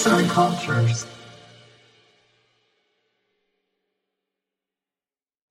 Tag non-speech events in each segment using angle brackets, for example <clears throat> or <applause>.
Arts and Cultures.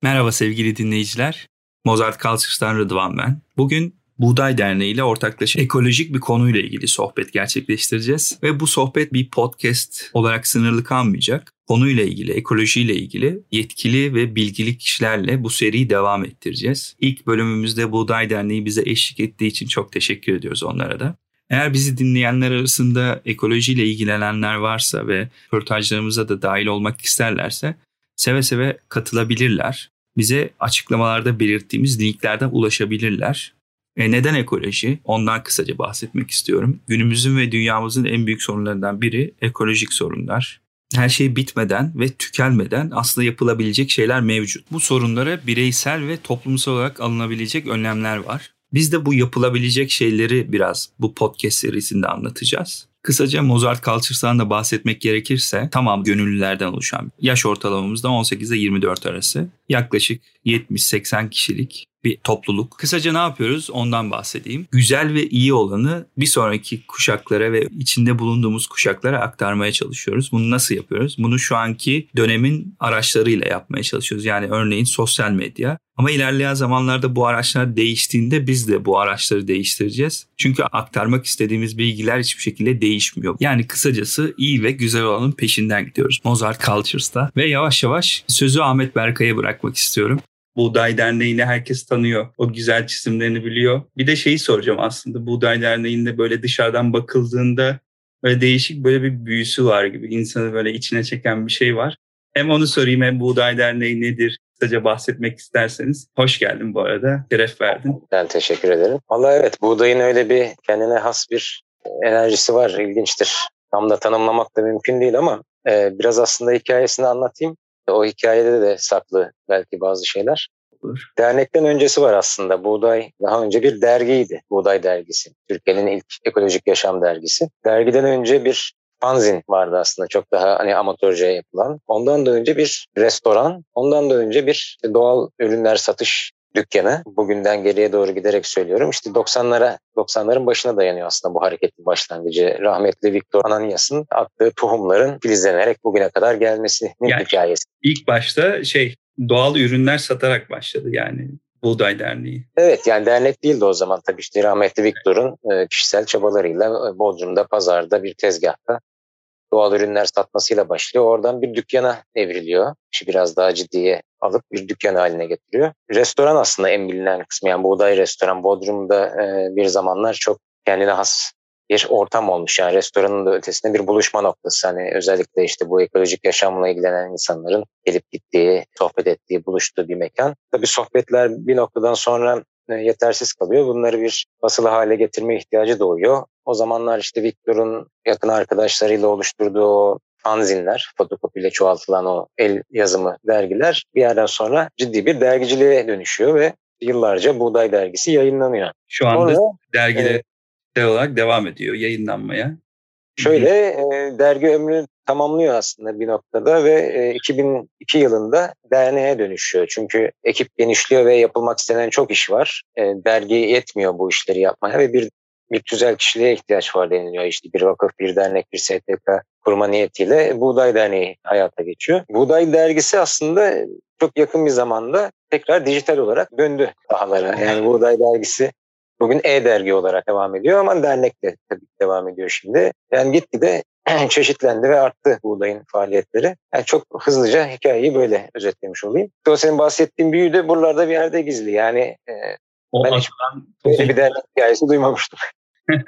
Merhaba sevgili dinleyiciler. Mozart Cultures'tan Rıdvan ben. Bugün Buğday Derneği ile ortaklaşa ekolojik bir konuyla ilgili sohbet gerçekleştireceğiz. Ve bu sohbet bir podcast olarak sınırlı kalmayacak. Konuyla ilgili, ekolojiyle ilgili yetkili ve bilgili kişilerle bu seriyi devam ettireceğiz. İlk bölümümüzde Buğday Derneği bize eşlik ettiği için çok teşekkür ediyoruz onlara da. Eğer bizi dinleyenler arasında ekolojiyle ilgilenenler varsa ve röportajlarımıza da dahil olmak isterlerse seve seve katılabilirler. Bize açıklamalarda belirttiğimiz linklerden ulaşabilirler. E neden ekoloji? Ondan kısaca bahsetmek istiyorum. Günümüzün ve dünyamızın en büyük sorunlarından biri ekolojik sorunlar. Her şey bitmeden ve tükenmeden aslında yapılabilecek şeyler mevcut. Bu sorunlara bireysel ve toplumsal olarak alınabilecek önlemler var. Biz de bu yapılabilecek şeyleri biraz bu podcast serisinde anlatacağız. Kısaca Mozart Cultures'tan da bahsetmek gerekirse tamam gönüllülerden oluşan yaş ortalamamız da 18 ile 24 arası. Yaklaşık 70-80 kişilik bir topluluk. Kısaca ne yapıyoruz ondan bahsedeyim. Güzel ve iyi olanı bir sonraki kuşaklara ve içinde bulunduğumuz kuşaklara aktarmaya çalışıyoruz. Bunu nasıl yapıyoruz? Bunu şu anki dönemin araçlarıyla yapmaya çalışıyoruz. Yani örneğin sosyal medya. Ama ilerleyen zamanlarda bu araçlar değiştiğinde biz de bu araçları değiştireceğiz. Çünkü aktarmak istediğimiz bilgiler hiçbir şekilde değişmiyor. Yani kısacası iyi ve güzel olanın peşinden gidiyoruz. Mozart Cultures'ta. Ve yavaş yavaş sözü Ahmet Berkay'a bırakmak istiyorum. Buğday Derneği'ni herkes tanıyor. O güzel çizimlerini biliyor. Bir de şeyi soracağım aslında. Buğday Derneği'nde böyle dışarıdan bakıldığında böyle değişik böyle bir büyüsü var gibi. insanı böyle içine çeken bir şey var. Hem onu sorayım hem Buğday Derneği nedir? Kısaca bahsetmek isterseniz. Hoş geldin bu arada. Şeref verdin. Ben teşekkür ederim. Vallahi evet buğdayın öyle bir kendine has bir enerjisi var. İlginçtir. Tam da tanımlamak da mümkün değil ama e, biraz aslında hikayesini anlatayım. O hikayede de saklı belki bazı şeyler. Olur. Dernekten öncesi var aslında. Buğday daha önce bir dergiydi. Buğday dergisi. Türkiye'nin ilk ekolojik yaşam dergisi. Dergiden önce bir fanzin vardı aslında çok daha hani amatörce yapılan. Ondan da önce bir restoran, ondan da önce bir doğal ürünler satış dükkanı. Bugünden geriye doğru giderek söylüyorum. İşte 90'lara 90'ların başına dayanıyor aslında bu hareketin başlangıcı. Rahmetli Viktor Ananias'ın attığı tohumların filizlenerek bugüne kadar gelmesinin yani hikayesi. İlk başta şey doğal ürünler satarak başladı yani Buğday Derneği. Evet yani dernek değildi o zaman tabii işte rahmetli Viktor'un e, kişisel çabalarıyla e, Bodrum'da pazarda bir tezgahta doğal ürünler satmasıyla başlıyor. Oradan bir dükkana evriliyor. İşi biraz daha ciddiye alıp bir dükkan haline getiriyor. Restoran aslında en bilinen kısmı. Yani Buğday Restoran Bodrum'da e, bir zamanlar çok kendine has bir ortam olmuş. Yani restoranın da ötesinde bir buluşma noktası. Hani özellikle işte bu ekolojik yaşamla ilgilenen insanların gelip gittiği, sohbet ettiği, buluştuğu bir mekan. Tabii sohbetler bir noktadan sonra yetersiz kalıyor. Bunları bir basılı hale getirme ihtiyacı doğuyor. O zamanlar işte Victor'un yakın arkadaşlarıyla oluşturduğu fanzinler, fotokopiyle çoğaltılan o el yazımı dergiler bir yerden sonra ciddi bir dergiciliğe dönüşüyor ve yıllarca Buğday Dergisi yayınlanıyor. Şu anda Sonra, dergiler e, olarak devam ediyor yayınlanmaya. Şöyle e, dergi ömrünü tamamlıyor aslında bir noktada ve e, 2002 yılında derneğe dönüşüyor. Çünkü ekip genişliyor ve yapılmak istenen çok iş var. E, dergi yetmiyor bu işleri yapmaya ve bir bir tüzel kişiliğe ihtiyaç var deniliyor. İşte bir vakıf, bir dernek, bir STK kurma niyetiyle Buğday Derneği hayata geçiyor. Buğday Dergisi aslında çok yakın bir zamanda tekrar dijital olarak döndü sahalara. Yani Buğday Dergisi bugün e-dergi olarak devam ediyor ama dernek de tabii devam ediyor şimdi. Yani gitgide <clears throat> çeşitlendi ve arttı buğdayın faaliyetleri. Yani çok hızlıca hikayeyi böyle özetlemiş olayım. O senin bahsettiğin büyü de buralarda bir yerde gizli. Yani e, o ben hiç böyle bir dernek hikayesi duymamıştım. <laughs>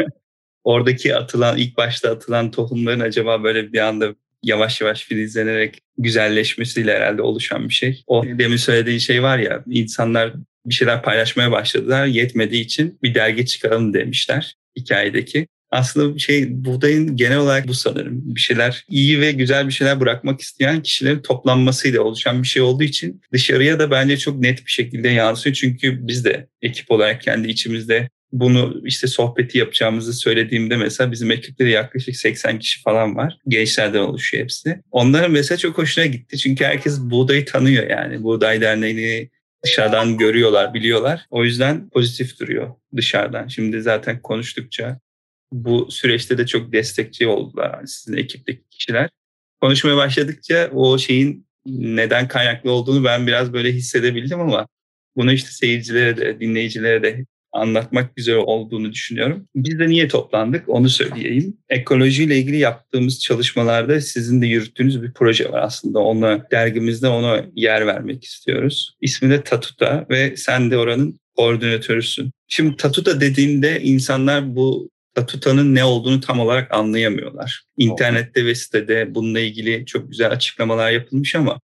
Oradaki atılan, ilk başta atılan tohumların acaba böyle bir anda yavaş yavaş filizlenerek güzelleşmesiyle herhalde oluşan bir şey. O demin söylediğin şey var ya, insanlar bir şeyler paylaşmaya başladılar. Yetmediği için bir dergi çıkaralım demişler hikayedeki. Aslında şey buğdayın genel olarak bu sanırım. Bir şeyler iyi ve güzel bir şeyler bırakmak isteyen kişilerin toplanmasıyla oluşan bir şey olduğu için dışarıya da bence çok net bir şekilde yansıyor. Çünkü biz de ekip olarak kendi içimizde bunu işte sohbeti yapacağımızı söylediğimde mesela bizim ekipte de yaklaşık 80 kişi falan var. Gençlerden oluşuyor hepsi. Onların mesela çok hoşuna gitti. Çünkü herkes buğdayı tanıyor yani. Buğday Derneği'ni dışarıdan görüyorlar, biliyorlar. O yüzden pozitif duruyor dışarıdan. Şimdi zaten konuştukça Bu süreçte de çok destekçi oldular yani sizin ekipteki kişiler. Konuşmaya başladıkça o şeyin neden kaynaklı olduğunu ben biraz böyle hissedebildim ama bunu işte seyircilere de dinleyicilere de anlatmak güzel olduğunu düşünüyorum. Biz de niye toplandık onu söyleyeyim. Ekolojiyle ilgili yaptığımız çalışmalarda sizin de yürüttüğünüz bir proje var aslında. Ona dergimizde ona yer vermek istiyoruz. İsmi de Tatuta ve sen de oranın koordinatörüsün. Şimdi Tatuta dediğinde insanlar bu Tatuta'nın ne olduğunu tam olarak anlayamıyorlar. İnternette ve sitede bununla ilgili çok güzel açıklamalar yapılmış ama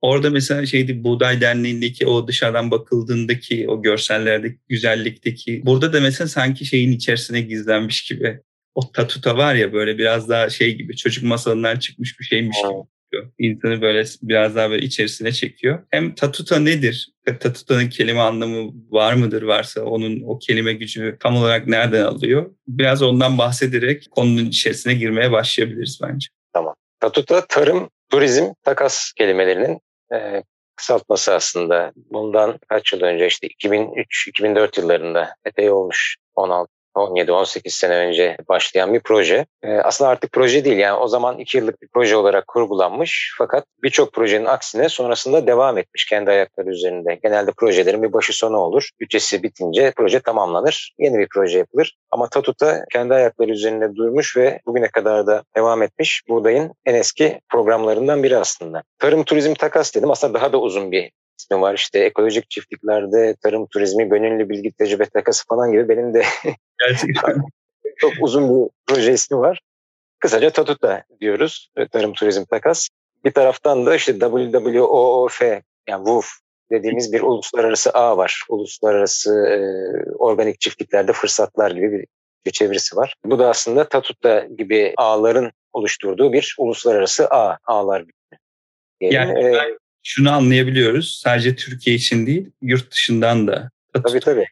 Orada mesela şeydi Buğday Derneği'ndeki o dışarıdan bakıldığındaki o görsellerdeki güzellikteki burada da mesela sanki şeyin içerisine gizlenmiş gibi o tatuta var ya böyle biraz daha şey gibi çocuk masalından çıkmış bir şeymiş gibi. İnsanı böyle biraz daha böyle içerisine çekiyor. Hem tatuta nedir? Tatuta'nın kelime anlamı var mıdır? Varsa onun o kelime gücü tam olarak nereden alıyor? Biraz ondan bahsederek konunun içerisine girmeye başlayabiliriz bence. Tamam. Tatuta tarım, turizm, takas kelimelerinin e, kısaltması aslında. Bundan kaç yıl önce işte 2003-2004 yıllarında epey olmuş 16 17-18 sene önce başlayan bir proje. Ee, aslında artık proje değil yani o zaman 2 yıllık bir proje olarak kurgulanmış fakat birçok projenin aksine sonrasında devam etmiş kendi ayakları üzerinde. Genelde projelerin bir başı sonu olur. Bütçesi bitince proje tamamlanır. Yeni bir proje yapılır. Ama Tatuta kendi ayakları üzerinde durmuş ve bugüne kadar da devam etmiş. Buğdayın en eski programlarından biri aslında. Tarım turizm takas dedim. Aslında daha da uzun bir ismi var. İşte ekolojik çiftliklerde tarım turizmi, gönüllü bilgi tecrübe takası falan gibi benim de <laughs> Gerçekten. çok uzun bir proje ismi var. Kısaca Tatuta diyoruz. Tarım turizm takas. Bir taraftan da işte WWOOF yani WUF dediğimiz bir uluslararası ağ var. Uluslararası e, organik çiftliklerde fırsatlar gibi bir, bir çevirisi var. Bu da aslında Tatuta gibi ağların oluşturduğu bir uluslararası ağ, ağlar. Yani ee, şunu anlayabiliyoruz. Sadece Türkiye için değil, yurt dışından da tabii, tabii.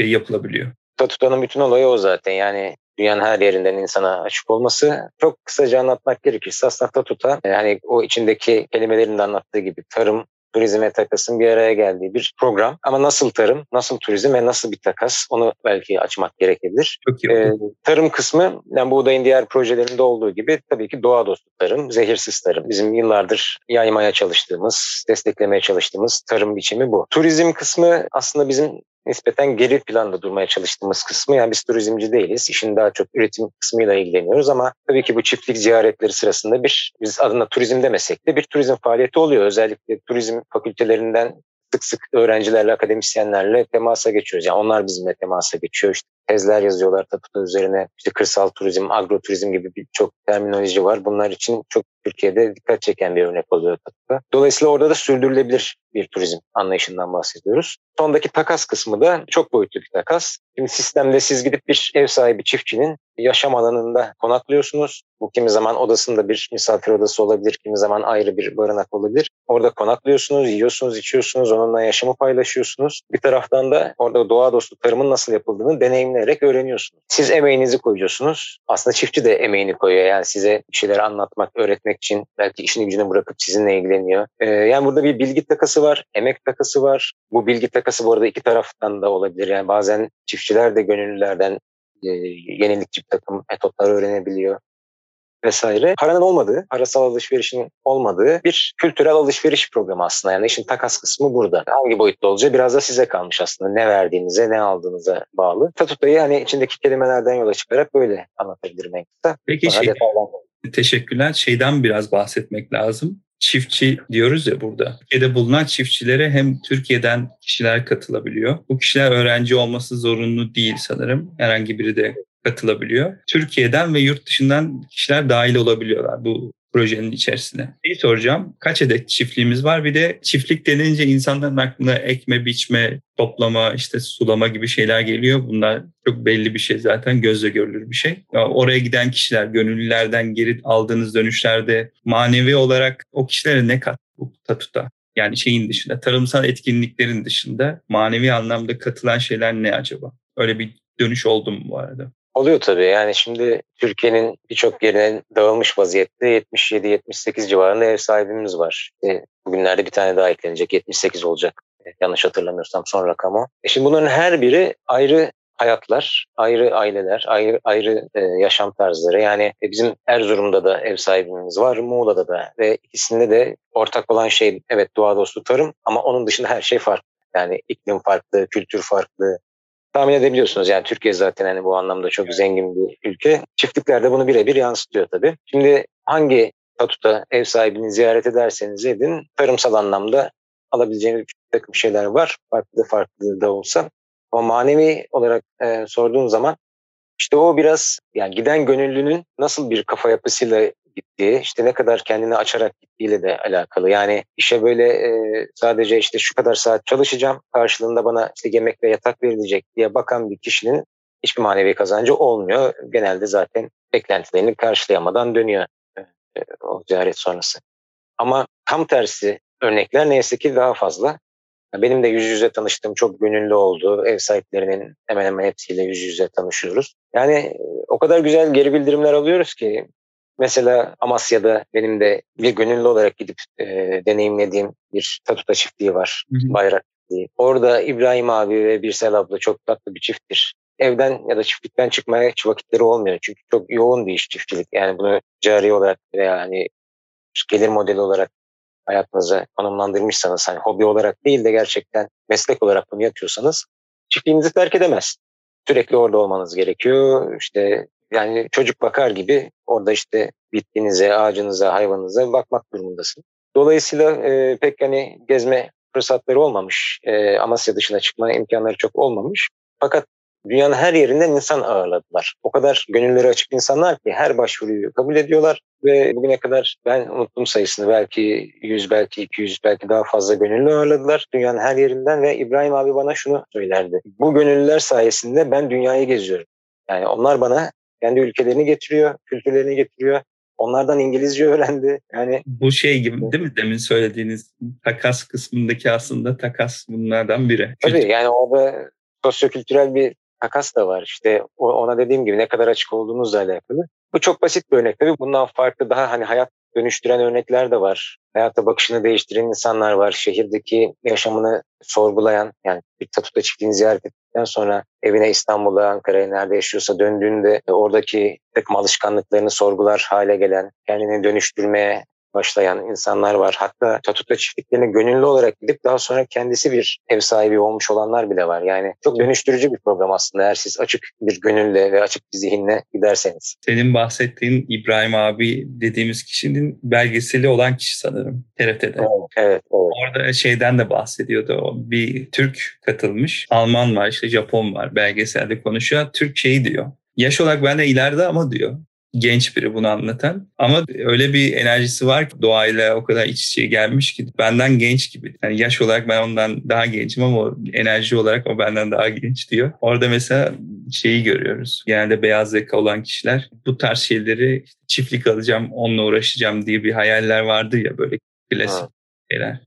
Şey yapılabiliyor. Tatutanın bütün olayı o zaten. Yani dünyanın her yerinden insana açık olması. Çok kısaca anlatmak gerekirse aslında Tatuta yani o içindeki kelimelerin de anlattığı gibi tarım, turizm ve takasın bir araya geldiği bir program. Ama nasıl tarım, nasıl turizm ve nasıl bir takas onu belki açmak gerekebilir. Çok iyi ee, tarım kısmı yani buğdayın diğer projelerinde olduğu gibi tabii ki doğa dostu tarım, zehirsiz tarım. Bizim yıllardır yaymaya çalıştığımız, desteklemeye çalıştığımız tarım biçimi bu. Turizm kısmı aslında bizim nispeten geri planda durmaya çalıştığımız kısmı. Yani biz turizmci değiliz. İşin daha çok üretim kısmıyla ilgileniyoruz ama tabii ki bu çiftlik ziyaretleri sırasında bir biz adına turizm demesek de bir turizm faaliyeti oluyor. Özellikle turizm fakültelerinden sık sık öğrencilerle, akademisyenlerle temasa geçiyoruz. Yani onlar bizimle temasa geçiyor. İşte tezler yazıyorlar Tatuta üzerine. İşte kırsal turizm, agroturizm gibi birçok terminoloji var. Bunlar için çok Türkiye'de dikkat çeken bir örnek oluyor Tatuta. Dolayısıyla orada da sürdürülebilir bir turizm anlayışından bahsediyoruz. Sondaki takas kısmı da çok boyutlu bir takas. Şimdi sistemde siz gidip bir ev sahibi çiftçinin yaşam alanında konaklıyorsunuz. Bu kimi zaman odasında bir misafir odası olabilir, kimi zaman ayrı bir barınak olabilir. Orada konaklıyorsunuz, yiyorsunuz, içiyorsunuz, onunla yaşamı paylaşıyorsunuz. Bir taraftan da orada doğa dostu tarımın nasıl yapıldığını deneyimleyerek öğreniyorsunuz. Siz emeğinizi koyuyorsunuz. Aslında çiftçi de emeğini koyuyor. Yani size bir şeyler anlatmak, öğretmek için belki işini gücünü bırakıp sizinle ilgileniyor. Ee, yani burada bir bilgi takası var, emek takası var. Bu bilgi takası bu arada iki taraftan da olabilir. Yani bazen çiftçiler de gönüllülerden e, yenilikçi bir takım metotlar öğrenebiliyor vesaire. Paranın olmadığı, parasal alışverişin olmadığı bir kültürel alışveriş programı aslında. Yani işin takas kısmı burada. Hangi boyutta olacağı biraz da size kalmış aslında. Ne verdiğinize, ne aldığınıza bağlı. Tatutayı hani içindeki kelimelerden yola çıkarak böyle anlatabilirim en kısa. Peki şey, teşekkürler. Şeyden biraz bahsetmek lazım çiftçi diyoruz ya burada. Türkiye'de bulunan çiftçilere hem Türkiye'den kişiler katılabiliyor. Bu kişiler öğrenci olması zorunlu değil sanırım. Herhangi biri de katılabiliyor. Türkiye'den ve yurt dışından kişiler dahil olabiliyorlar bu projenin içerisine. Bir soracağım. Kaç adet çiftliğimiz var? Bir de çiftlik denince insanların aklına ekme, biçme, toplama, işte sulama gibi şeyler geliyor. Bunlar çok belli bir şey zaten gözle görülür bir şey. Ya oraya giden kişiler, gönüllülerden geri aldığınız dönüşlerde manevi olarak o kişilere ne kat bu tatuta? Yani şeyin dışında, tarımsal etkinliklerin dışında manevi anlamda katılan şeyler ne acaba? Öyle bir dönüş oldu mu bu arada? Oluyor tabii. Yani şimdi Türkiye'nin birçok yerine dağılmış vaziyette 77-78 civarında ev sahibimiz var. E, bugünlerde bir tane daha eklenecek. 78 olacak. E, yanlış hatırlamıyorsam son rakam o. E şimdi bunların her biri ayrı hayatlar, ayrı aileler, ayrı, ayrı e, yaşam tarzları. Yani e, bizim Erzurum'da da ev sahibimiz var, Muğla'da da ve ikisinde de ortak olan şey evet doğa dostu tarım ama onun dışında her şey farklı. Yani iklim farklı, kültür farklı. Tahmin edebiliyorsunuz yani Türkiye zaten hani bu anlamda çok zengin bir ülke. Çiftlikler de bunu birebir yansıtıyor tabii. Şimdi hangi statuta ev sahibini ziyaret ederseniz edin tarımsal anlamda alabileceğiniz bir takım şeyler var. Farklı farklı da olsa. Ama manevi olarak e, sorduğun zaman işte o biraz yani giden gönüllünün nasıl bir kafa yapısıyla gittiği, işte ne kadar kendini açarak gittiğiyle de alakalı. Yani işe böyle e, sadece işte şu kadar saat çalışacağım, karşılığında bana işte yemek ve yatak verilecek diye bakan bir kişinin hiçbir manevi kazancı olmuyor. Genelde zaten beklentilerini karşılayamadan dönüyor e, o ziyaret sonrası. Ama tam tersi örnekler neyse ki daha fazla. Benim de yüz yüze tanıştığım çok gönüllü oldu. Ev sahiplerinin hemen hemen hepsiyle yüz yüze tanışıyoruz. Yani o kadar güzel geri bildirimler alıyoruz ki Mesela Amasya'da benim de bir gönüllü olarak gidip e, deneyimlediğim bir tatuta çiftliği var. Hı hı. Bayrak çiftliği. Orada İbrahim abi ve Birsel abla çok tatlı bir çifttir. Evden ya da çiftlikten çıkmaya hiç vakitleri olmuyor. Çünkü çok yoğun bir iş çiftçilik. Yani bunu cari olarak veya hani gelir modeli olarak hayatınıza konumlandırmışsanız hani hobi olarak değil de gerçekten meslek olarak bunu yapıyorsanız çiftliğinizi terk edemez. Sürekli orada olmanız gerekiyor. İşte yani çocuk bakar gibi orada işte bitkinize, ağacınıza, hayvanınıza bakmak durumundasın. Dolayısıyla e, pek hani gezme fırsatları olmamış. E, Amasya dışına çıkma imkanları çok olmamış. Fakat dünyanın her yerinden insan ağırladılar. O kadar gönülleri açık insanlar ki her başvuruyu kabul ediyorlar ve bugüne kadar ben unuttum sayısını belki 100 belki 200 belki daha fazla gönüllü ağırladılar dünyanın her yerinden ve İbrahim abi bana şunu söylerdi. Bu gönüllüler sayesinde ben dünyayı geziyorum. Yani onlar bana kendi ülkelerini getiriyor, kültürlerini getiriyor. Onlardan İngilizce öğrendi. Yani bu şey gibi değil mi demin söylediğiniz takas kısmındaki aslında takas bunlardan biri. Tabii yani orada sosyokültürel bir takas da var. İşte ona dediğim gibi ne kadar açık olduğunuzla alakalı. Bu çok basit bir örnek. Tabii bundan farklı daha hani hayat dönüştüren örnekler de var. Hayata bakışını değiştiren insanlar var. Şehirdeki yaşamını sorgulayan yani bir tatuta çiftliğini ziyaret ettikten sonra evine İstanbul'a, Ankara'ya nerede yaşıyorsa döndüğünde oradaki takım alışkanlıklarını sorgular hale gelen, kendini dönüştürmeye başlayan insanlar var. Hatta Tatutla çiftliklerine gönüllü olarak gidip daha sonra kendisi bir ev sahibi olmuş olanlar bile var. Yani çok dönüştürücü bir program aslında eğer siz açık bir gönülle ve açık bir zihinle giderseniz. Senin bahsettiğin İbrahim abi dediğimiz kişinin belgeseli olan kişi sanırım TRT'de. Evet, evet, evet. Orada şeyden de bahsediyordu. Bir Türk katılmış. Alman var işte Japon var belgeselde konuşuyor. Türk şeyi diyor. Yaş olarak benden ileride ama diyor genç biri bunu anlatan. Ama öyle bir enerjisi var ki doğayla o kadar iç içe gelmiş ki benden genç gibi. Yani yaş olarak ben ondan daha gençim ama enerji olarak o benden daha genç diyor. Orada mesela şeyi görüyoruz. Genelde beyaz zeka olan kişiler bu tarz şeyleri çiftlik alacağım, onunla uğraşacağım diye bir hayaller vardı ya böyle klasik ha. şeyler.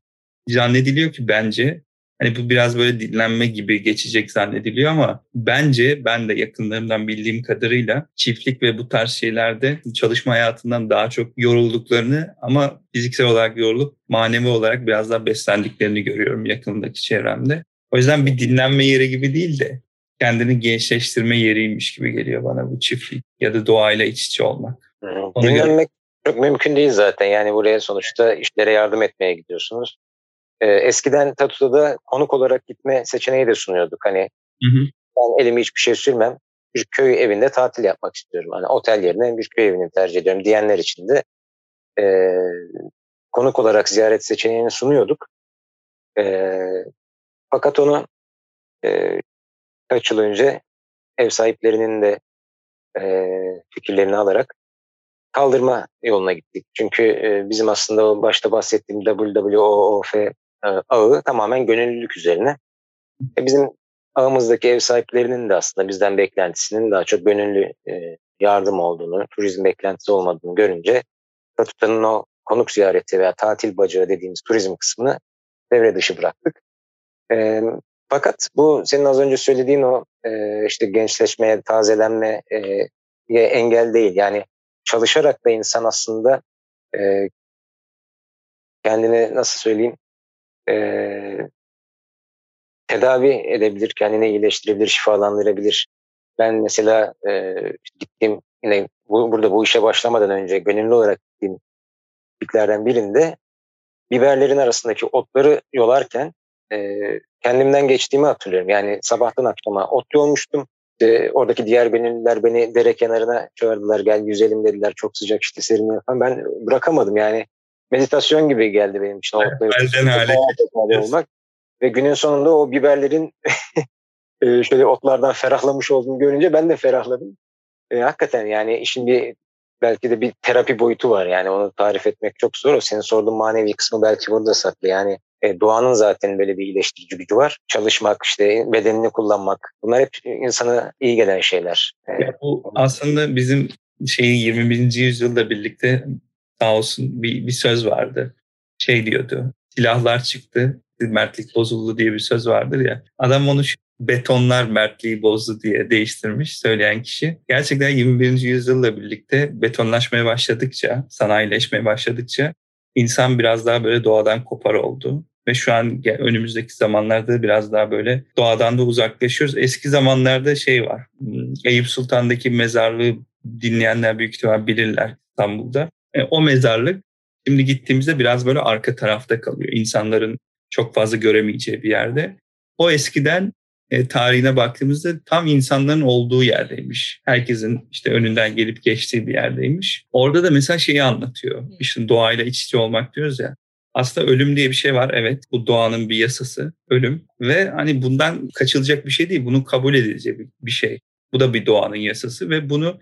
Zannediliyor ki bence Hani bu biraz böyle dinlenme gibi geçecek zannediliyor ama bence ben de yakınlarımdan bildiğim kadarıyla çiftlik ve bu tarz şeylerde çalışma hayatından daha çok yorulduklarını ama fiziksel olarak yorulup manevi olarak biraz daha beslendiklerini görüyorum yakındaki çevremde. O yüzden bir dinlenme yeri gibi değil de kendini gençleştirme yeriymiş gibi geliyor bana bu çiftlik ya da doğayla iç içe olmak. Ona Dinlenmek göre... çok mümkün değil zaten. Yani buraya sonuçta işlere yardım etmeye gidiyorsunuz. E, eskiden Tatu'da konuk olarak gitme seçeneği de sunuyorduk. Hani hı hı. ben elimi hiçbir şey sürmem. Bir köy evinde tatil yapmak istiyorum. Hani otel yerine bir köy evini tercih ediyorum diyenler için de e, konuk olarak ziyaret seçeneğini sunuyorduk. E, fakat onu e, kaç yıl önce ev sahiplerinin de e, fikirlerini alarak kaldırma yoluna gittik. Çünkü e, bizim aslında başta bahsettiğim WWOOF e, ağı tamamen gönüllülük üzerine. E, bizim ağımızdaki ev sahiplerinin de aslında bizden beklentisinin daha çok gönüllü e, yardım olduğunu, turizm beklentisi olmadığını görünce Statütanın o konuk ziyareti veya tatil bacağı dediğimiz turizm kısmını devre dışı bıraktık. Fakat bu senin az önce söylediğin o işte gençleşmeye, tazelenmeye engel değil. Yani çalışarak da insan aslında kendini nasıl söyleyeyim e, tedavi edebilir, kendini iyileştirebilir, şifalandırabilir. Ben mesela e, gittiğim yine bu, burada bu işe başlamadan önce gönüllü olarak gittiğim bitlerden birinde biberlerin arasındaki otları yolarken e, kendimden geçtiğimi hatırlıyorum. Yani sabahtan akşama ot yolmuştum. İşte oradaki diğer gönüllüler beni dere kenarına çağırdılar. Gel yüzelim dediler. Çok sıcak işte serin falan. Ben bırakamadım yani. Meditasyon gibi geldi benim için. Otları olmak. Ve günün sonunda o biberlerin <laughs> e, şöyle otlardan ferahlamış olduğunu görünce ben de ferahladım. E, hakikaten yani işin bir belki de bir terapi boyutu var. Yani onu tarif etmek çok zor. O senin sorduğun manevi kısmı belki burada saklı. Yani e, doğanın zaten böyle bir iyileştirici gücü var. Çalışmak, işte bedenini kullanmak. Bunlar hep insana iyi gelen şeyler. E, bu aslında bizim şeyi 21. yüzyılda birlikte sağ olsun bir, bir söz vardı. Şey diyordu. Silahlar çıktı, mertlik bozuldu diye bir söz vardır ya. Adam onu betonlar mertliği bozdu diye değiştirmiş söyleyen kişi. Gerçekten 21. yüzyılla birlikte betonlaşmaya başladıkça, sanayileşmeye başladıkça insan biraz daha böyle doğadan kopar oldu. Ve şu an önümüzdeki zamanlarda biraz daha böyle doğadan da uzaklaşıyoruz. Eski zamanlarda şey var. Hmm, Eyüp Sultan'daki mezarlığı dinleyenler büyük ihtimal bilirler İstanbul'da. E, o mezarlık şimdi gittiğimizde biraz böyle arka tarafta kalıyor. İnsanların çok fazla göremeyeceği bir yerde. O eskiden e, tarihine baktığımızda tam insanların olduğu yerdeymiş. Herkesin işte önünden gelip geçtiği bir yerdeymiş. Orada da mesela şeyi anlatıyor. İşte doğayla iç içe olmak diyoruz ya. Aslında ölüm diye bir şey var. Evet bu doğanın bir yasası ölüm ve hani bundan kaçılacak bir şey değil. Bunu kabul edilecek bir şey. Bu da bir doğanın yasası ve bunu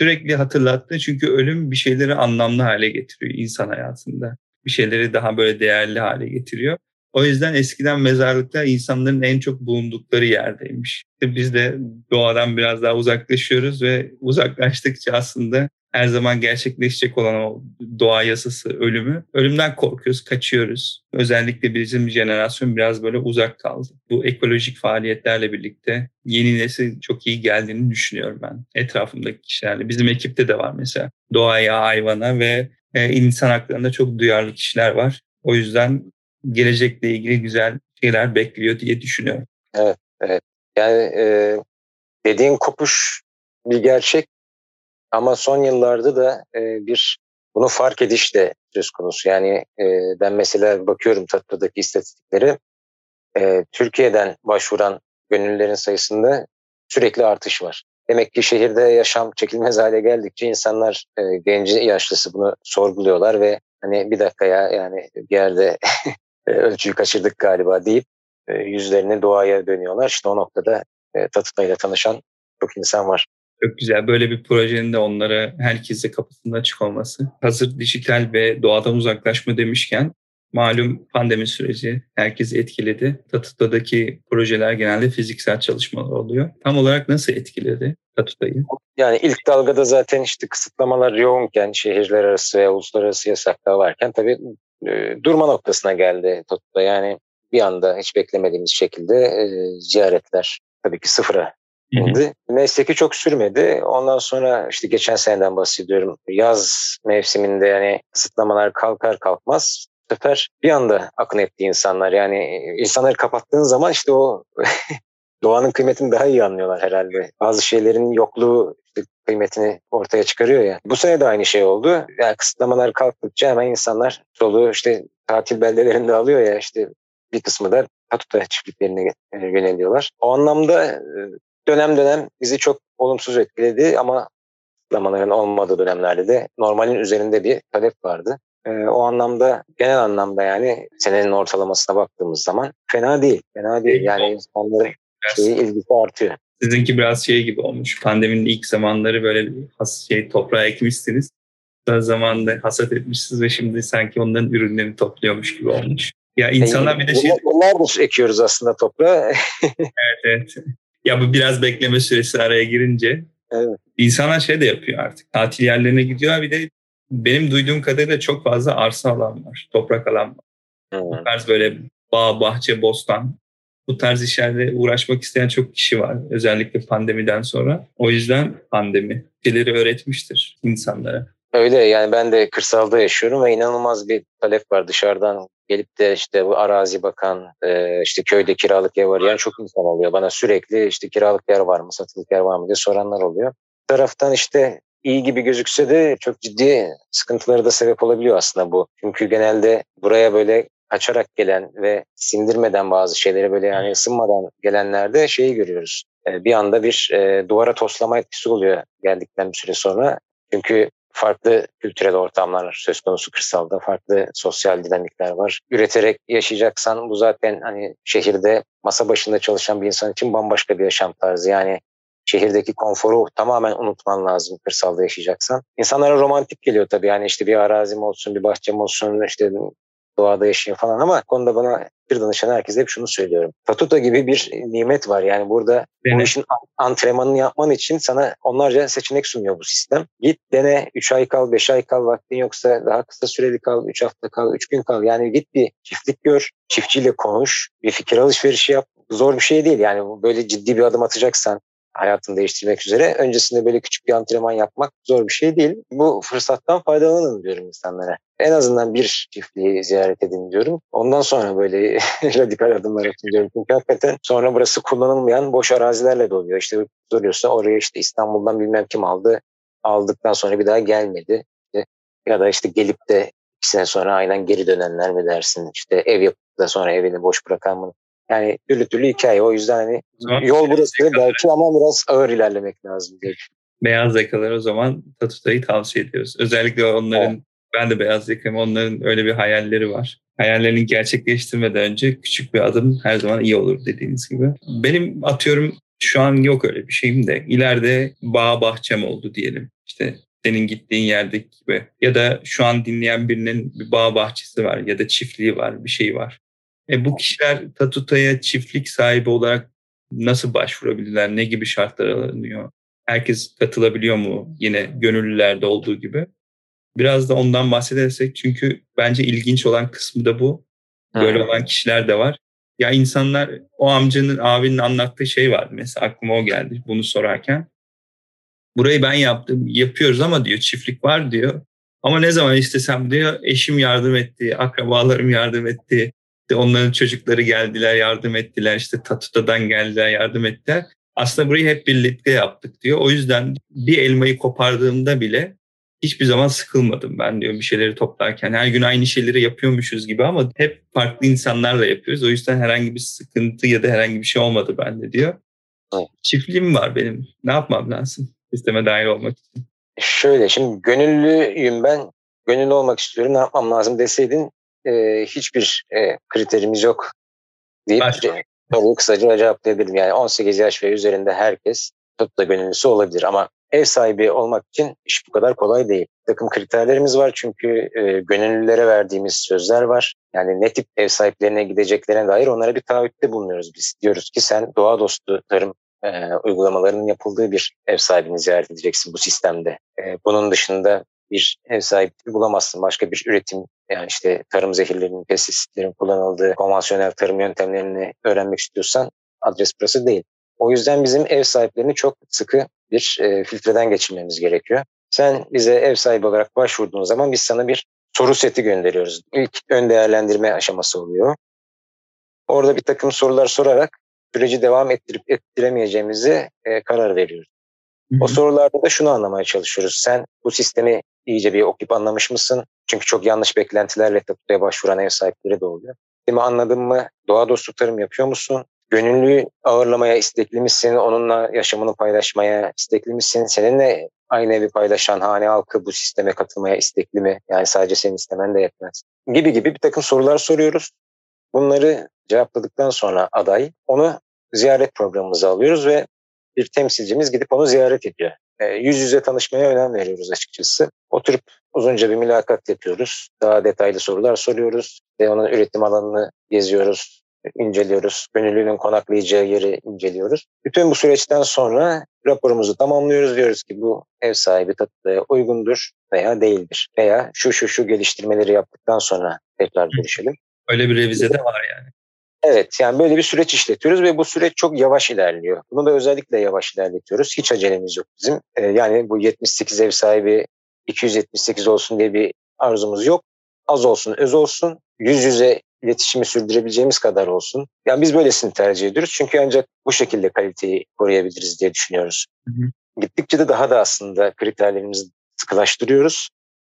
sürekli hatırlattı. Çünkü ölüm bir şeyleri anlamlı hale getiriyor insan hayatında. Bir şeyleri daha böyle değerli hale getiriyor. O yüzden eskiden mezarlıklar insanların en çok bulundukları yerdeymiş. Biz de doğadan biraz daha uzaklaşıyoruz ve uzaklaştıkça aslında her zaman gerçekleşecek olan o doğa yasası ölümü. Ölümden korkuyoruz, kaçıyoruz. Özellikle bizim jenerasyon biraz böyle uzak kaldı. Bu ekolojik faaliyetlerle birlikte yeni nesil çok iyi geldiğini düşünüyorum ben etrafımdaki kişilerle. Bizim ekipte de var mesela doğaya, hayvana ve e, insan haklarında çok duyarlı kişiler var. O yüzden gelecekle ilgili güzel şeyler bekliyor diye düşünüyorum. Evet, evet. Yani e, dediğin kopuş bir gerçek ama son yıllarda da e, bir bunu fark ediş de söz konusu. Yani e, ben mesela bakıyorum Tatlı'daki istatistiklere e, Türkiye'den başvuran gönüllülerin sayısında sürekli artış var. Demek ki şehirde yaşam çekilmez hale geldikçe insanlar e, genci yaşlısı bunu sorguluyorlar ve hani bir dakika ya yani bir yerde <laughs> e, ölçüyü kaçırdık galiba deyip e, yüzlerini doğaya dönüyorlar. İşte o noktada e, Tatut'a ile tanışan çok insan var. Çok güzel. Böyle bir projenin de onlara herkese kapısında açık olması. Hazır dijital ve doğadan uzaklaşma demişken malum pandemi süreci herkesi etkiledi. Tatuta'daki projeler genelde fiziksel çalışmalar oluyor. Tam olarak nasıl etkiledi Tatuta'yı? Yani ilk dalgada zaten işte kısıtlamalar yoğunken, şehirler arası ve uluslararası yasaklar varken tabii e, durma noktasına geldi Tatuta. Yani bir anda hiç beklemediğimiz şekilde e, ziyaretler tabii ki sıfıra indi. Mesleki çok sürmedi. Ondan sonra işte geçen seneden bahsediyorum. Yaz mevsiminde yani kısıtlamalar kalkar kalkmaz bu sefer bir anda akın etti insanlar. Yani insanları kapattığın zaman işte o <laughs> doğanın kıymetini daha iyi anlıyorlar herhalde. Bazı şeylerin yokluğu kıymetini ortaya çıkarıyor ya. Bu sene de aynı şey oldu. Yani kısıtlamalar kalktıkça hemen insanlar soluğu işte tatil beldelerinde alıyor ya işte bir kısmı da Patuta çiftliklerine yöneliyorlar. O anlamda e, dönem dönem bizi çok olumsuz etkiledi ama kısıtlamaların olmadığı dönemlerde de normalin üzerinde bir talep vardı. E, o anlamda genel anlamda yani senenin ortalamasına baktığımız zaman fena değil. Fena değil. Yani insanların şeyi, ilgisi artıyor. Sizinki biraz şey gibi olmuş. Pandeminin ilk zamanları böyle has, şey toprağa ekmişsiniz. Sonra zamanında hasat etmişsiniz ve şimdi sanki onların ürünlerini topluyormuş gibi olmuş. Ya insanlar bir de şey... Bunlar da ekiyoruz aslında toprağa. <laughs> evet evet. Ya bu biraz bekleme süresi araya girince evet. insanlar şey de yapıyor artık. Tatil yerlerine gidiyor bir de benim duyduğum kadarıyla çok fazla arsa alan var. Toprak alan var. Hmm. Bu tarz böyle bağ, bahçe, bostan bu tarz işlerle uğraşmak isteyen çok kişi var. Özellikle pandemiden sonra. O yüzden pandemi şeyleri öğretmiştir insanlara. Öyle yani ben de kırsalda yaşıyorum ve inanılmaz bir talep var dışarıdan gelip de işte bu arazi bakan, e, işte köyde kiralık ev arayan çok insan oluyor. Bana sürekli işte kiralık yer var mı, satılık yer var mı diye soranlar oluyor. Bir taraftan işte iyi gibi gözükse de çok ciddi sıkıntıları da sebep olabiliyor aslında bu. Çünkü genelde buraya böyle kaçarak gelen ve sindirmeden bazı şeyleri böyle yani ısınmadan gelenlerde şeyi görüyoruz. E, bir anda bir e, duvara toslama etkisi oluyor geldikten bir süre sonra. Çünkü farklı kültürel ortamlar söz konusu kırsalda, farklı sosyal dinamikler var. Üreterek yaşayacaksan bu zaten hani şehirde masa başında çalışan bir insan için bambaşka bir yaşam tarzı. Yani şehirdeki konforu tamamen unutman lazım kırsalda yaşayacaksan. İnsanlara romantik geliyor tabii yani işte bir arazim olsun, bir bahçem olsun, işte doğada yaşayayım falan ama konuda bana bir danışan herkese hep şunu söylüyorum. Tatuta gibi bir nimet var. Yani burada evet. bu işin antrenmanını yapman için sana onlarca seçenek sunuyor bu sistem. Git dene 3 ay kal, 5 ay kal, vaktin yoksa daha kısa süreli kal, 3 hafta kal, 3 gün kal. Yani git bir çiftlik gör, çiftçiyle konuş, bir fikir alışverişi yap. Zor bir şey değil yani böyle ciddi bir adım atacaksan hayatını değiştirmek üzere. Öncesinde böyle küçük bir antrenman yapmak zor bir şey değil. Bu fırsattan faydalanın diyorum insanlara. En azından bir çiftliği ziyaret edin diyorum. Ondan sonra böyle <laughs> radikal adımlar atın diyorum. Çünkü hakikaten sonra burası kullanılmayan boş arazilerle doluyor. İşte soruyorsa oraya işte İstanbul'dan bilmem kim aldı. Aldıktan sonra bir daha gelmedi. İşte, ya da işte gelip de iki sene sonra aynen geri dönenler mi dersin? İşte ev yapıp da sonra evini boş bırakan mı? Yani türlü türlü hikaye. O yüzden hani zaman yol burası belki ama biraz ağır ilerlemek lazım diye Beyaz yakalar o zaman Tatuta'yı tavsiye ediyoruz. Özellikle onların, evet. Ben de beyaz yakayım, onların öyle bir hayalleri var. Hayallerini gerçekleştirmeden önce küçük bir adım her zaman iyi olur dediğiniz gibi. Benim atıyorum şu an yok öyle bir şeyim de ileride bağ bahçem oldu diyelim. İşte senin gittiğin yerdeki gibi ya da şu an dinleyen birinin bir bağ bahçesi var ya da çiftliği var bir şey var. E, bu kişiler Tatuta'ya çiftlik sahibi olarak nasıl başvurabilirler? Ne gibi şartlar alınıyor? Herkes katılabiliyor mu? Yine gönüllülerde olduğu gibi. Biraz da ondan bahsedersek çünkü bence ilginç olan kısmı da bu. Böyle ha. olan kişiler de var. Ya insanlar o amcanın abinin anlattığı şey var. Mesela aklıma o geldi bunu sorarken. Burayı ben yaptım. Yapıyoruz ama diyor çiftlik var diyor. Ama ne zaman istesem diyor eşim yardım etti, akrabalarım yardım etti, işte onların çocukları geldiler, yardım ettiler. İşte Tatuta'dan geldiler, yardım ettiler. Aslında burayı hep birlikte yaptık diyor. O yüzden bir elmayı kopardığımda bile hiçbir zaman sıkılmadım ben diyor bir şeyleri toplarken. Her gün aynı şeyleri yapıyormuşuz gibi ama hep farklı insanlarla yapıyoruz. O yüzden herhangi bir sıkıntı ya da herhangi bir şey olmadı bende diyor. Evet. Çiftliğim var benim. Ne yapmam lazım sisteme dahil olmak için? Şöyle şimdi gönüllüyüm ben. Gönüllü olmak istiyorum. Ne yapmam lazım deseydin e, hiçbir e, kriterimiz yok deyip soruyu kısaca cevaplayabilirim. Yani 18 yaş ve üzerinde herkes da gönüllüsü olabilir ama ev sahibi olmak için iş bu kadar kolay değil. Bir takım kriterlerimiz var çünkü e, gönüllülere verdiğimiz sözler var. Yani ne tip ev sahiplerine gideceklerine dair onlara bir taahhütte bulunuyoruz biz. Diyoruz ki sen doğa dostu tarım e, uygulamalarının yapıldığı bir ev sahibini ziyaret edeceksin bu sistemde. E, bunun dışında bir ev sahipliği bulamazsın. Başka bir üretim yani işte tarım zehirlerinin, pestisitlerin kullanıldığı konvansiyonel tarım yöntemlerini öğrenmek istiyorsan adres burası değil. O yüzden bizim ev sahiplerini çok sıkı bir e, filtreden geçirmemiz gerekiyor. Sen bize ev sahibi olarak başvurduğun zaman biz sana bir soru seti gönderiyoruz. İlk ön değerlendirme aşaması oluyor. Orada bir takım sorular sorarak süreci devam ettirip ettiremeyeceğimizi e, karar veriyoruz. Hı hı. O sorularda da şunu anlamaya çalışıyoruz. Sen bu sistemi iyice bir okuyup anlamış mısın? Çünkü çok yanlış beklentilerle tapuya başvuran ev sahipleri de oluyor. Sistemi anladın mı? Doğa dostu tarım yapıyor musun? Gönüllü ağırlamaya istekli misin? Onunla yaşamını paylaşmaya istekli misin? Seninle aynı evi paylaşan hane halkı bu sisteme katılmaya istekli mi? Yani sadece senin istemen de yetmez. Gibi gibi bir takım sorular soruyoruz. Bunları cevapladıktan sonra aday onu ziyaret programımıza alıyoruz ve bir temsilcimiz gidip onu ziyaret ediyor. E, yüz yüze tanışmaya önem veriyoruz açıkçası. Oturup uzunca bir mülakat yapıyoruz. Daha detaylı sorular soruyoruz. Ve onun üretim alanını geziyoruz, inceliyoruz. Gönüllünün konaklayacağı yeri inceliyoruz. Bütün bu süreçten sonra raporumuzu tamamlıyoruz. Diyoruz ki bu ev sahibi tatlıya uygundur veya değildir. Veya şu şu şu geliştirmeleri yaptıktan sonra tekrar görüşelim. Öyle bir revize de var yani. Evet yani böyle bir süreç işletiyoruz ve bu süreç çok yavaş ilerliyor. Bunu da özellikle yavaş ilerletiyoruz. Hiç acelemiz yok bizim. Ee, yani bu 78 ev sahibi 278 olsun diye bir arzumuz yok. Az olsun öz olsun. yüz yüze iletişimi sürdürebileceğimiz kadar olsun. Yani biz böylesini tercih ediyoruz. Çünkü ancak bu şekilde kaliteyi koruyabiliriz diye düşünüyoruz. Hı hı. Gittikçe de daha da aslında kriterlerimizi sıkılaştırıyoruz.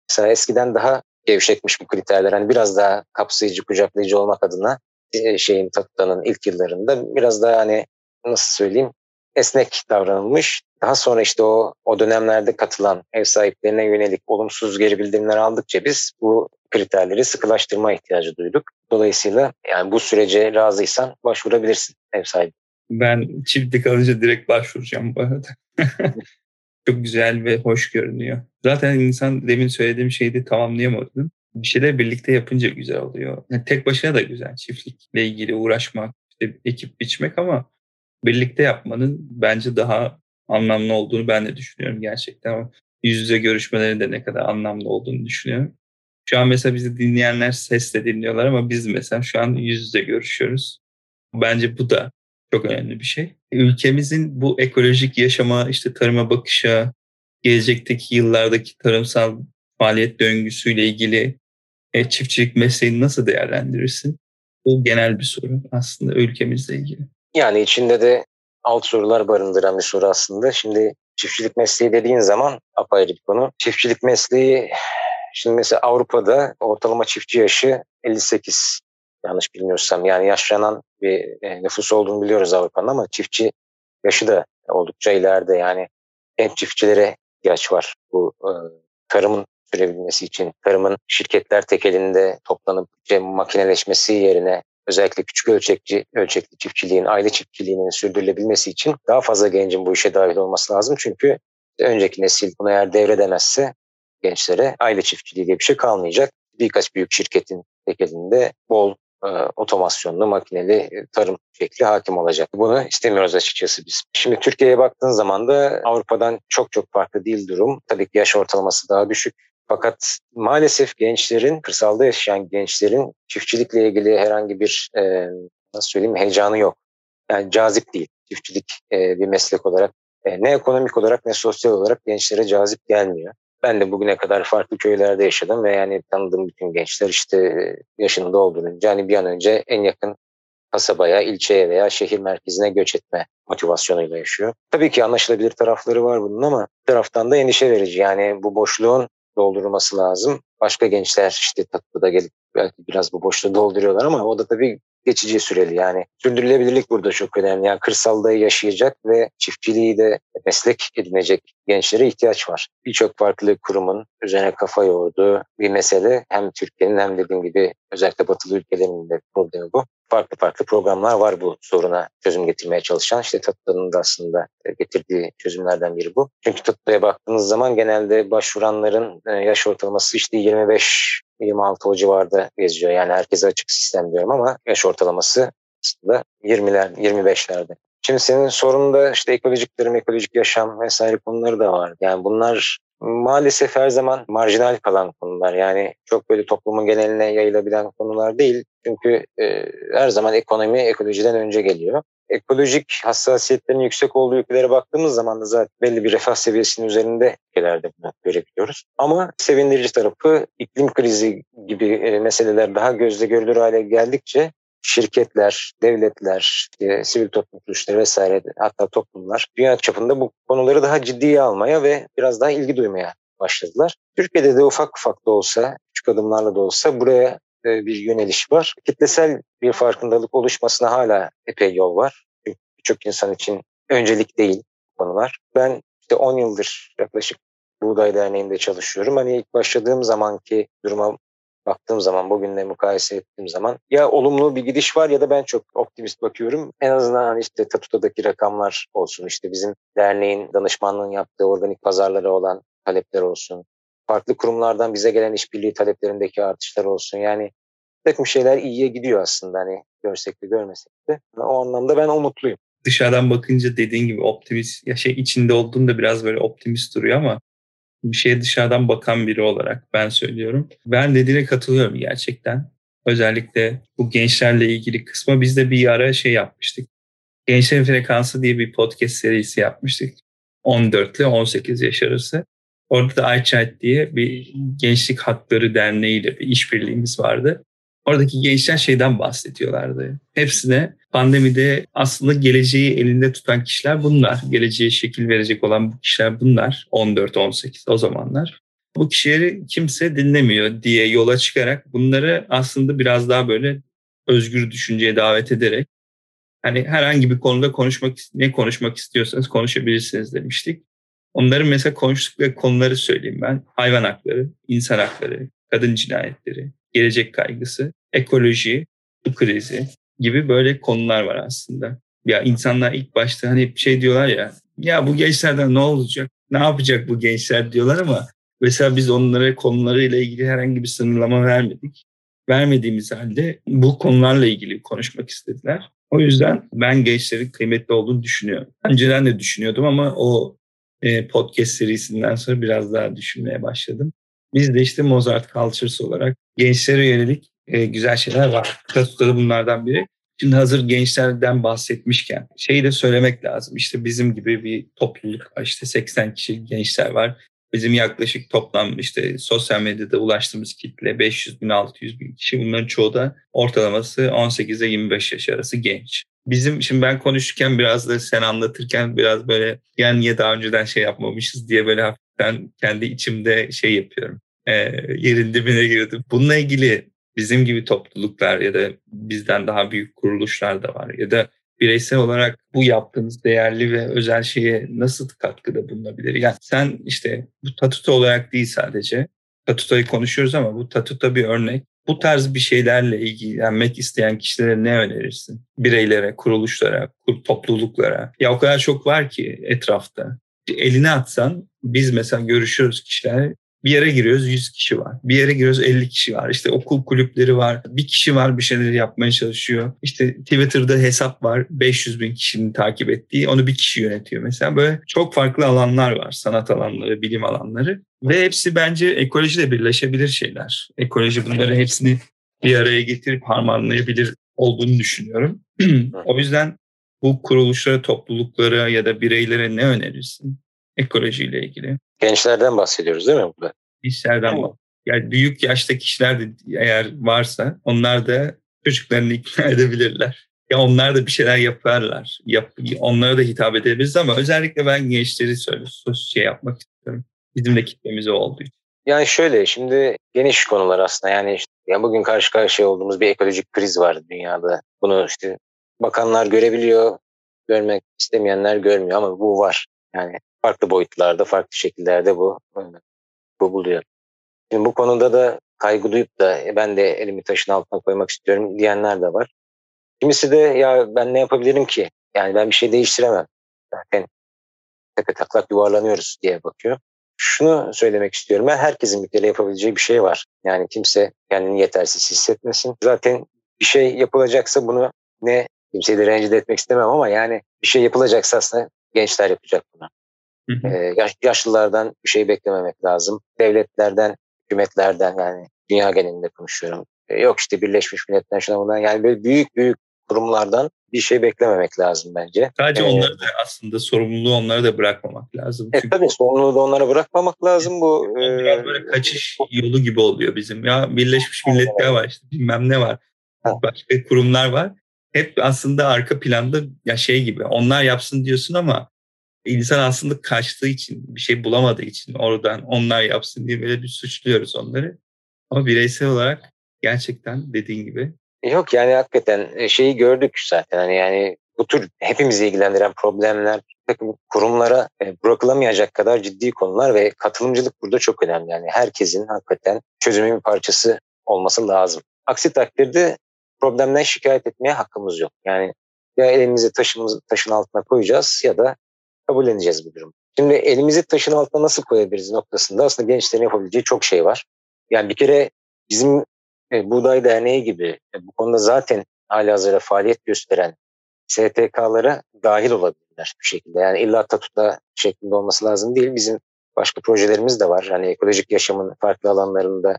Mesela eskiden daha gevşekmiş bu kriterler. Hani biraz daha kapsayıcı, kucaklayıcı olmak adına e, şeyin Tatlı'nın ilk yıllarında biraz daha hani nasıl söyleyeyim esnek davranılmış. Daha sonra işte o o dönemlerde katılan ev sahiplerine yönelik olumsuz geri bildirimler aldıkça biz bu kriterleri sıkılaştırma ihtiyacı duyduk. Dolayısıyla yani bu sürece razıysan başvurabilirsin ev sahibi. Ben çiftlik alınca direkt başvuracağım bu arada. <laughs> Çok güzel ve hoş görünüyor. Zaten insan demin söylediğim şeyi de tamamlayamadım. Bir şeyler birlikte yapınca güzel oluyor. Yani tek başına da güzel çiftlikle ilgili uğraşmak, işte ekip biçmek ama birlikte yapmanın bence daha anlamlı olduğunu ben de düşünüyorum gerçekten. Ama yüz yüze görüşmelerin de ne kadar anlamlı olduğunu düşünüyorum. Şu an mesela bizi dinleyenler sesle dinliyorlar ama biz mesela şu an yüz yüze görüşüyoruz. Bence bu da çok önemli bir şey. Ülkemizin bu ekolojik yaşama, işte tarıma bakışa, gelecekteki yıllardaki tarımsal faaliyet döngüsüyle ilgili e, çiftçilik mesleğini nasıl değerlendirirsin? Bu genel bir soru aslında ülkemizle ilgili. Yani içinde de alt sorular barındıran bir soru aslında. Şimdi çiftçilik mesleği dediğin zaman apayrı bir konu. Çiftçilik mesleği şimdi mesela Avrupa'da ortalama çiftçi yaşı 58 yanlış bilmiyorsam. Yani yaşlanan bir e, nüfus olduğunu biliyoruz Avrupa'nın ama çiftçi yaşı da oldukça ileride. Yani genç çiftçilere ihtiyaç var bu e, tarımın sürebilmesi için. Tarımın şirketler tekelinde toplanıp işte, makineleşmesi yerine özellikle küçük ölçekli, ölçekli çiftçiliğin, aile çiftçiliğinin sürdürülebilmesi için daha fazla gencin bu işe dahil olması lazım. Çünkü önceki nesil bunu eğer devredemezse gençlere aile çiftçiliği diye bir şey kalmayacak. Birkaç büyük şirketin tekelinde bol e, otomasyonlu, makineli e, tarım şekli hakim olacak. Bunu istemiyoruz açıkçası biz. Şimdi Türkiye'ye baktığın zaman da Avrupa'dan çok çok farklı değil durum. Tabii ki yaş ortalaması daha düşük. Fakat maalesef gençlerin, kırsalda yaşayan gençlerin çiftçilikle ilgili herhangi bir e, nasıl söyleyeyim heyecanı yok. Yani cazip değil çiftçilik e, bir meslek olarak. E, ne ekonomik olarak ne sosyal olarak gençlere cazip gelmiyor. Ben de bugüne kadar farklı köylerde yaşadım ve yani tanıdığım bütün gençler işte yaşını doldurunca hani bir an önce en yakın kasabaya, ilçeye veya şehir merkezine göç etme motivasyonuyla yaşıyor. Tabii ki anlaşılabilir tarafları var bunun ama taraftan da endişe verici. Yani bu boşluğun doldurulması lazım. Başka gençler işte tatlıda gelip belki biraz bu boşluğu dolduruyorlar ama o da tabii geçici süreli yani. Sürdürülebilirlik burada çok önemli. Yani kırsalda yaşayacak ve çiftçiliği de meslek edinecek gençlere ihtiyaç var. Birçok farklı kurumun üzerine kafa yorduğu bir mesele. Hem Türkiye'nin hem dediğim gibi özellikle batılı ülkelerinin de problemi bu. Farklı farklı programlar var bu soruna çözüm getirmeye çalışan. İşte Tatlı'nın da aslında getirdiği çözümlerden biri bu. Çünkü Tatlı'ya baktığınız zaman genelde başvuranların e, yaş ortalaması işte 25 26 o civarda geziyor. Yani herkese açık sistem diyorum ama yaş ortalaması aslında 20'ler, 25'lerde. Şimdi senin sorunda işte ekolojik tarım, ekolojik yaşam vesaire konuları da var. Yani bunlar maalesef her zaman marjinal kalan konular. Yani çok böyle toplumun geneline yayılabilen konular değil. Çünkü e, her zaman ekonomi ekolojiden önce geliyor. Ekolojik hassasiyetlerin yüksek olduğu ülkelere baktığımız zaman da zaten belli bir refah seviyesinin üzerinde ülkelerde bunu görebiliyoruz. Ama sevindirici tarafı iklim krizi gibi e, meseleler daha gözle görülür hale geldikçe şirketler, devletler, e, sivil toplum kuruluşları vesaire hatta toplumlar dünya çapında bu konuları daha ciddiye almaya ve biraz daha ilgi duymaya başladılar. Türkiye'de de ufak ufak da olsa, küçük adımlarla da olsa buraya e, bir yöneliş var. Kitlesel bir farkındalık oluşmasına hala epey yol var. Birçok insan için öncelik değil konular. Ben işte 10 yıldır yaklaşık Buğday Derneği'nde çalışıyorum. Hani ilk başladığım zamanki duruma baktığım zaman, bugünle mukayese ettiğim zaman ya olumlu bir gidiş var ya da ben çok optimist bakıyorum. En azından hani işte Tatuta'daki rakamlar olsun, işte bizim derneğin danışmanlığın yaptığı organik pazarlara olan talepler olsun. Farklı kurumlardan bize gelen işbirliği taleplerindeki artışlar olsun. Yani takım şeyler iyiye gidiyor aslında hani görsek de görmesek de. O anlamda ben umutluyum. Dışarıdan bakınca dediğin gibi optimist, ya şey içinde olduğunda biraz böyle optimist duruyor ama bir şeye dışarıdan bakan biri olarak ben söylüyorum. Ben dediğine katılıyorum gerçekten. Özellikle bu gençlerle ilgili kısma biz de bir ara şey yapmıştık. Gençlerin Frekansı diye bir podcast serisi yapmıştık. 14 ile 18 yaş arası. Orada da iChat diye bir gençlik hakları derneğiyle bir işbirliğimiz vardı. Oradaki gençler şeyden bahsediyorlardı. Hepsine pandemide aslında geleceği elinde tutan kişiler bunlar. Geleceğe şekil verecek olan bu kişiler bunlar. 14-18 o zamanlar. Bu kişileri kimse dinlemiyor diye yola çıkarak bunları aslında biraz daha böyle özgür düşünceye davet ederek hani herhangi bir konuda konuşmak ne konuşmak istiyorsanız konuşabilirsiniz demiştik. Onların mesela konuştukları konuları söyleyeyim ben. Hayvan hakları, insan hakları, kadın cinayetleri, gelecek kaygısı, ekoloji, su krizi gibi böyle konular var aslında. Ya insanlar ilk başta hani şey diyorlar ya, ya bu gençlerden ne olacak, ne yapacak bu gençler diyorlar ama mesela biz onlara konularıyla ilgili herhangi bir sınırlama vermedik. Vermediğimiz halde bu konularla ilgili konuşmak istediler. O yüzden ben gençlerin kıymetli olduğunu düşünüyorum. Önceden de düşünüyordum ama o e, podcast serisinden sonra biraz daha düşünmeye başladım. Biz de işte Mozart Cultures olarak gençlere yönelik e, güzel şeyler var. Kısa da bunlardan biri. Şimdi hazır gençlerden bahsetmişken şeyi de söylemek lazım. İşte bizim gibi bir topluluk. İşte 80 kişi gençler var. Bizim yaklaşık toplam işte sosyal medyada ulaştığımız kitle 500 bin 600 bin kişi. Bunların çoğu da ortalaması 18 ile 25 yaş arası genç. Bizim şimdi ben konuşurken biraz da sen anlatırken biraz böyle yani niye daha önceden şey yapmamışız diye böyle hafiften kendi içimde şey yapıyorum. E, yerin dibine girdim. Bununla ilgili bizim gibi topluluklar ya da bizden daha büyük kuruluşlar da var ya da bireysel olarak bu yaptığınız değerli ve özel şeye nasıl katkıda bulunabilir? Yani sen işte bu tatuta olarak değil sadece tatutayı konuşuyoruz ama bu tatuta bir örnek. Bu tarz bir şeylerle ilgilenmek isteyen kişilere ne önerirsin? Bireylere, kuruluşlara, topluluklara. Ya o kadar çok var ki etrafta. Eline atsan biz mesela görüşüyoruz kişiler bir yere giriyoruz 100 kişi var. Bir yere giriyoruz 50 kişi var. İşte okul kulüpleri var. Bir kişi var bir şeyleri yapmaya çalışıyor. İşte Twitter'da hesap var 500 bin kişinin takip ettiği. Onu bir kişi yönetiyor mesela. Böyle çok farklı alanlar var. Sanat alanları, bilim alanları. Ve hepsi bence ekolojiyle birleşebilir şeyler. Ekoloji bunları hepsini bir araya getirip harmanlayabilir olduğunu düşünüyorum. <clears throat> o yüzden bu kuruluşlara, topluluklara ya da bireylere ne önerirsin ekolojiyle ilgili? Gençlerden bahsediyoruz değil mi burada? Gençlerden bak. Yani büyük yaşta kişiler de eğer varsa onlar da çocuklarını ikna <laughs> edebilirler. Ya onlar da bir şeyler yaparlar. Yap, onlara da hitap edebiliriz ama özellikle ben gençleri söyle, şey yapmak istiyorum. Bizim de kitlemiz olduğu için. Yani şöyle şimdi geniş konular aslında yani işte yani bugün karşı karşıya olduğumuz bir ekolojik kriz var dünyada. Bunu işte bakanlar görebiliyor, görmek istemeyenler görmüyor ama bu var. Yani farklı boyutlarda, farklı şekillerde bu bu buluyor. Şimdi bu konuda da kaygı duyup da e, ben de elimi taşın altına koymak istiyorum diyenler de var. Kimisi de ya ben ne yapabilirim ki? Yani ben bir şey değiştiremem. Zaten tepe taklak yuvarlanıyoruz diye bakıyor. Şunu söylemek istiyorum. Ben herkesin bir kere yapabileceği bir şey var. Yani kimse kendini yetersiz hissetmesin. Zaten bir şey yapılacaksa bunu ne kimseyi de rencide etmek istemem ama yani bir şey yapılacaksa aslında gençler yapacak bunu. Hı hı. yaş, yaşlılardan bir şey beklememek lazım. Devletlerden, hükümetlerden yani dünya genelinde konuşuyorum. yok işte Birleşmiş Milletler şuna bundan yani böyle büyük büyük kurumlardan bir şey beklememek lazım bence. Sadece ee, onları da aslında sorumluluğu onlara da bırakmamak lazım. Evet tabii sorumluluğu da onlara bırakmamak lazım. Bu biraz böyle kaçış yolu gibi oluyor bizim. Ya Birleşmiş Milletler var işte bilmem ne var. Başka kurumlar var. Hep aslında arka planda ya şey gibi onlar yapsın diyorsun ama insan aslında kaçtığı için, bir şey bulamadığı için oradan onlar yapsın diye böyle bir suçluyoruz onları. Ama bireysel olarak gerçekten dediğin gibi. Yok yani hakikaten e, şeyi gördük zaten hani yani bu tür hepimizi ilgilendiren problemler takım kurumlara e, bırakılamayacak kadar ciddi konular ve katılımcılık burada çok önemli. Yani herkesin hakikaten çözümün bir parçası olması lazım. Aksi takdirde problemden şikayet etmeye hakkımız yok. Yani ya elimizi taşımız, taşın altına koyacağız ya da kabulleneceğiz bu durum. Şimdi elimizi taşın altına nasıl koyabiliriz noktasında aslında gençlerin yapabileceği çok şey var. Yani bir kere bizim e, Buğday Derneği gibi e, bu konuda zaten hali hazırda faaliyet gösteren STK'lara dahil olabilirler bir şekilde. Yani illa tatuta şeklinde olması lazım değil. Bizim başka projelerimiz de var. Hani ekolojik yaşamın farklı alanlarında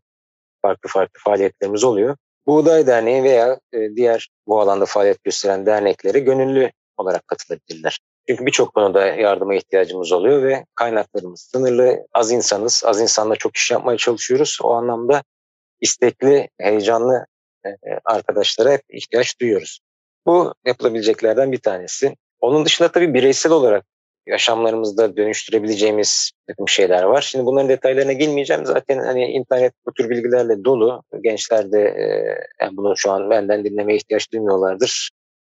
farklı farklı faaliyetlerimiz oluyor. Buğday Derneği veya e, diğer bu alanda faaliyet gösteren derneklere gönüllü olarak katılabilirler. Çünkü birçok konuda yardıma ihtiyacımız oluyor ve kaynaklarımız sınırlı. Az insanız, az insanla çok iş yapmaya çalışıyoruz. O anlamda istekli, heyecanlı e, arkadaşlara hep ihtiyaç duyuyoruz. Bu yapılabileceklerden bir tanesi. Onun dışında tabii bireysel olarak yaşamlarımızda dönüştürebileceğimiz takım şeyler var. Şimdi bunların detaylarına girmeyeceğim. Zaten hani internet bu tür bilgilerle dolu. Gençler de e, bunu şu an benden dinlemeye ihtiyaç duymuyorlardır.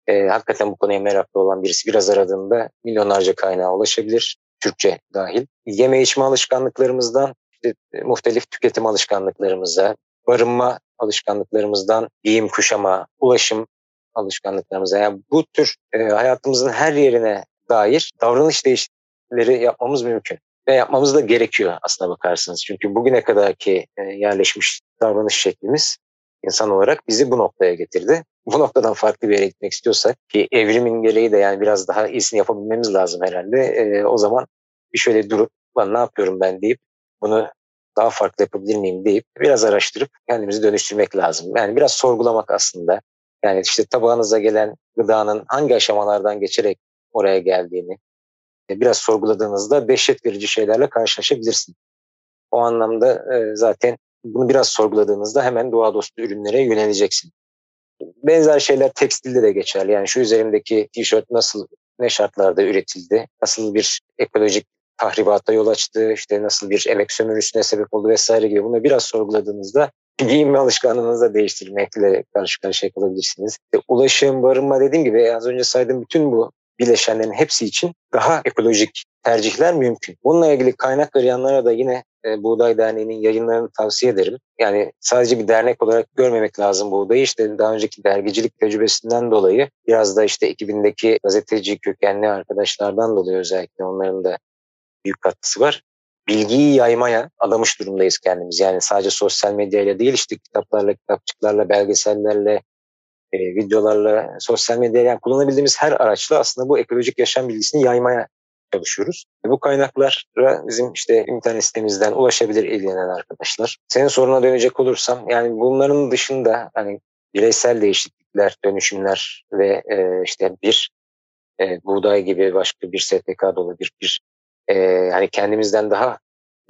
E, hakikaten bu konuya meraklı olan birisi biraz aradığında milyonlarca kaynağa ulaşabilir. Türkçe dahil. Yeme içme alışkanlıklarımızdan işte, e, muhtelif tüketim alışkanlıklarımıza, barınma alışkanlıklarımızdan giyim, kuşama, ulaşım alışkanlıklarımıza yani bu tür e, hayatımızın her yerine dair davranış değişiklikleri yapmamız mümkün. Ve yapmamız da gerekiyor aslına bakarsanız. Çünkü bugüne kadarki e, yerleşmiş davranış şeklimiz insan olarak bizi bu noktaya getirdi. Bu noktadan farklı bir yere gitmek istiyorsak ki evrimin gereği de yani biraz daha iyisini yapabilmemiz lazım herhalde. E, o zaman bir şöyle durup ne yapıyorum ben deyip bunu daha farklı yapabilir miyim deyip biraz araştırıp kendimizi dönüştürmek lazım. Yani biraz sorgulamak aslında. Yani işte tabağınıza gelen gıdanın hangi aşamalardan geçerek oraya geldiğini e, biraz sorguladığınızda dehşet verici şeylerle karşılaşabilirsiniz. O anlamda e, zaten bunu biraz sorguladığınızda hemen doğa dostu ürünlere yöneleceksin. Benzer şeyler tekstilde de geçerli. Yani şu üzerimdeki tişört nasıl ne şartlarda üretildi, nasıl bir ekolojik tahribata yol açtı, işte nasıl bir emek sömürüsüne sebep oldu vesaire gibi bunu biraz sorguladığınızda <laughs> giyinme alışkanlığınızı da değiştirmekle karşı karşıya kalabilirsiniz. İşte ulaşım, barınma dediğim gibi az önce saydığım bütün bu bileşenlerin hepsi için daha ekolojik tercihler mümkün. Bununla ilgili kaynak arayanlara da yine e, Buğday Derneği'nin yayınlarını tavsiye ederim. Yani sadece bir dernek olarak görmemek lazım buğdayı. İşte daha önceki dergicilik tecrübesinden dolayı biraz da işte ekibindeki gazeteci kökenli arkadaşlardan dolayı özellikle onların da büyük katkısı var. Bilgiyi yaymaya adamış durumdayız kendimiz. Yani sadece sosyal medyayla değil işte kitaplarla, kitapçıklarla, belgesellerle, e, videolarla, sosyal medyayla yani kullanabildiğimiz her araçla aslında bu ekolojik yaşam bilgisini yaymaya çalışıyoruz. E, bu kaynaklara bizim işte internet sitemizden ulaşabilir ilgilenen arkadaşlar. Senin soruna dönecek olursam yani bunların dışında hani bireysel değişiklikler, dönüşümler ve e, işte bir e, buğday gibi başka bir STK da olabilir, bir e, hani kendimizden daha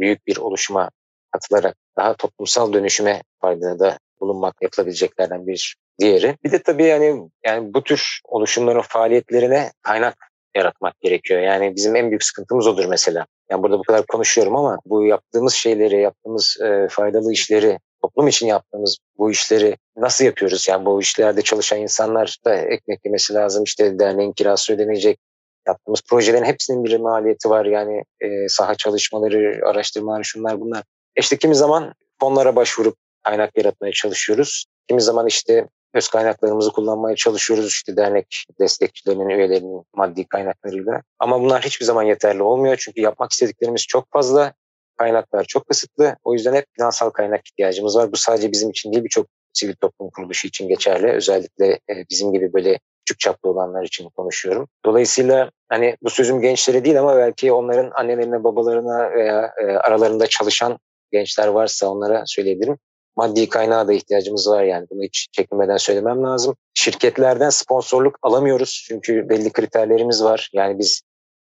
büyük bir oluşuma katılarak daha toplumsal dönüşüme faydada bulunmak yapılabileceklerden bir diğeri. Bir de tabii yani yani bu tür oluşumların faaliyetlerine kaynak yaratmak gerekiyor. Yani bizim en büyük sıkıntımız odur mesela. Yani burada bu kadar konuşuyorum ama bu yaptığımız şeyleri, yaptığımız e, faydalı işleri, toplum için yaptığımız bu işleri nasıl yapıyoruz? Yani bu işlerde çalışan insanlar da ekmek yemesi lazım. İşte derneğin kirası ödenecek, yaptığımız projelerin hepsinin bir maliyeti var. Yani e, saha çalışmaları, araştırmalar, şunlar bunlar. İşte kimi zaman fonlara başvurup kaynak yaratmaya çalışıyoruz. Kimi zaman işte öz kaynaklarımızı kullanmaya çalışıyoruz işte dernek destekçilerinin, üyelerinin maddi kaynaklarıyla. Ama bunlar hiçbir zaman yeterli olmuyor çünkü yapmak istediklerimiz çok fazla, kaynaklar çok kısıtlı. O yüzden hep finansal kaynak ihtiyacımız var. Bu sadece bizim için değil birçok sivil toplum kuruluşu için geçerli. Özellikle e, bizim gibi böyle küçük çaplı olanlar için konuşuyorum. Dolayısıyla hani bu sözüm gençlere değil ama belki onların annelerine, babalarına veya e, aralarında çalışan gençler varsa onlara söyleyebilirim. Maddi kaynağa da ihtiyacımız var yani bunu hiç çekinmeden söylemem lazım. Şirketlerden sponsorluk alamıyoruz çünkü belli kriterlerimiz var. Yani biz